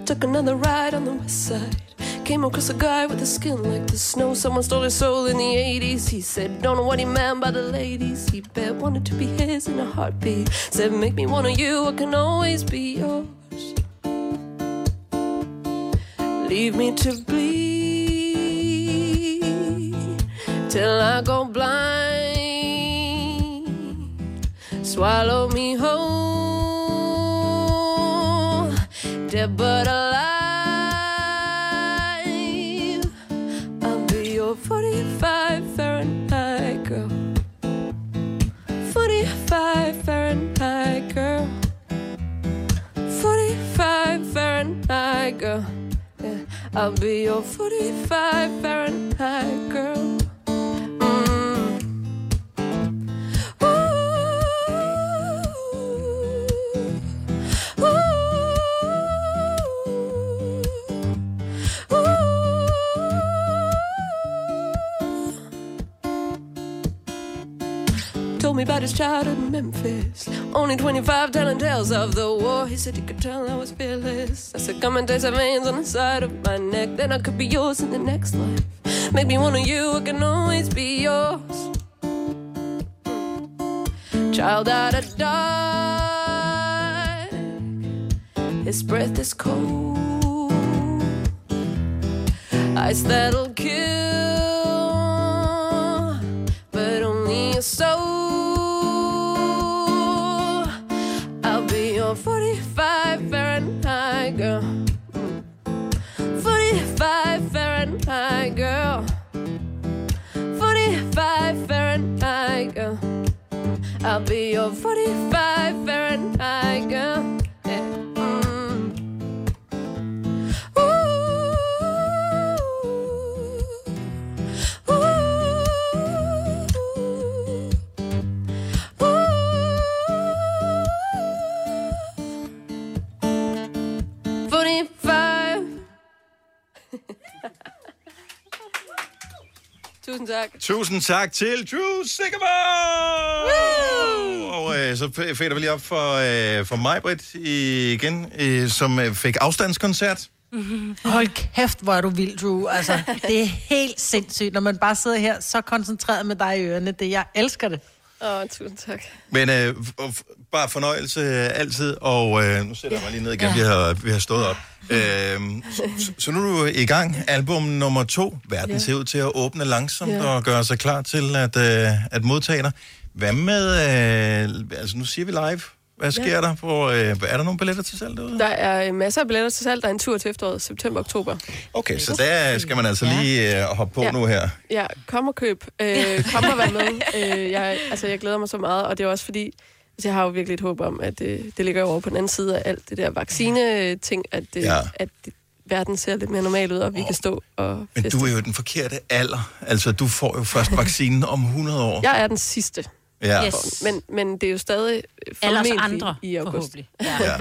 Took another ride on the west side. Came across a guy with a skin like the snow. Someone stole his soul in the 80s. He said, Don't know what he meant by the ladies. He bet wanted to be his in a heartbeat. Said, Make me one of you, I can always be yours. Leave me to I go blind. Swallow me whole, dead but alive. I'll be your 45 Fahrenheit girl. 45 Fahrenheit girl. 45 Fahrenheit girl. Yeah, I'll be your 45 25 tales of the war. He said he could tell I was fearless. I said, Come and taste the veins on the side of my neck. Then I could be yours in the next life. Make me one of you, I can always be yours. Child out of dark. His breath is cold. Ice that'll kill, but only a soul. Fahrenheit girl. 45 Fahrenheit girl. I'll be your 45 Fahrenheit girl. Tusind tak. Tusind tak til Drew Sigamore! Og øh, så f- fader vi lige op for, øh, for mig, Britt, igen, øh, som øh, fik afstandskoncert. <laughs> Hold kæft, hvor er du vild, Drew. Altså, det er helt sindssygt, når man bare sidder her så koncentreret med dig i ørerne. Det, jeg elsker det. Åh, oh, tusind tak. Men øh, bare fornøjelse øh, altid, og øh, nu sætter jeg mig lige ned igen, ja. vi, har, vi har stået op. Øh, så, så- nu er du i gang, album nummer to. Verden Ja. ser ud til at åbne langsomt Ja. og gøre sig klar til at, øh, at modtage dig. Hvad med, øh, altså nu siger vi live, Hvad sker Ja. der? På, øh, er der nogle billetter til salg derude? Der er øh, masser af billetter til salg. Der er en tur til efteråret, september-oktober. Okay, så der skal man altså lige øh, hoppe på Ja. nu her. Ja, kom og køb. Øh, kom og vær med. Øh, jeg, altså, jeg glæder mig så meget, og det er også fordi, altså, jeg har jo virkelig et håb om, at øh, det ligger over på den anden side af alt det der vaccine-ting, at, øh, Ja. ja. at verden ser lidt mere normal ud, og vi kan stå og Men feste. du er jo den forkerte alder. Altså, du får jo først <laughs> vaccinen om 100 år. Jeg er den sidste. Ja. Yes. Men, men det er jo stadig Alle os formentlig andre, i august. forhåbentlig. Ja.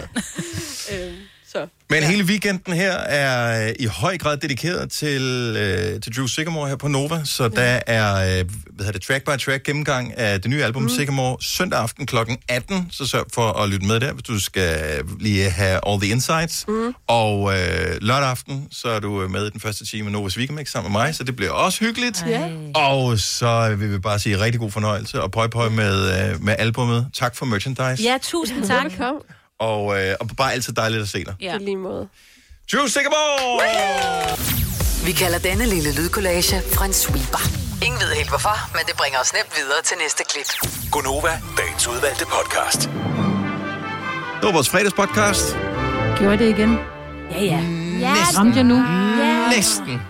<laughs> øhm, så. Men hele weekenden her er øh, i høj grad dedikeret til, øh, til Drew Sigamore her på Nova, så der er øh, hvad hedder det, track by track gennemgang af det nye album mm. Sigamore søndag aften kl. 18, så sørg for at lytte med der, hvis du skal lige have all the insights. Mm. Og øh, lørdag aften, så er du med i den første time af Novas Weekend sammen med mig, så det bliver også hyggeligt. Ja. Og så vil vi bare sige rigtig god fornøjelse og pøj pøj med, øh, med albumet. Tak for merchandise. Ja, tusind tak. Velkommen. Og, øh, og bare altid dejligt at se dig. Ja. På lige måde. Drew Sigamore! Vi kalder denne lille lydkollage en sweeper. Ingen ved helt hvorfor, men det bringer os nemt videre til næste klip. Gunova, dagens udvalgte podcast. Det var vores fredagspodcast. Gjorde det igen? Ja, ja. Ja, Ramte jeg nu? Næsten.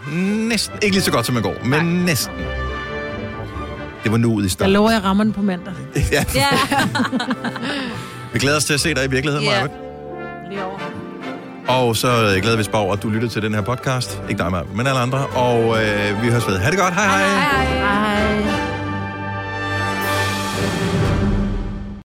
Næsten. Ikke lige så godt som i går, men næsten. Det var nu ud i Jeg starten. lover, jeg rammer den på mandag. <laughs> Ja. <laughs> Vi glæder os til at se dig i virkeligheden, Ja. Maja. Lige over. Og så øh, glæder vi os bare over, at du lytter til den her podcast. Ikke dig, Maja, men alle andre. Og øh, vi høres ved. Ha' det godt. Hej hej. hej. Hej.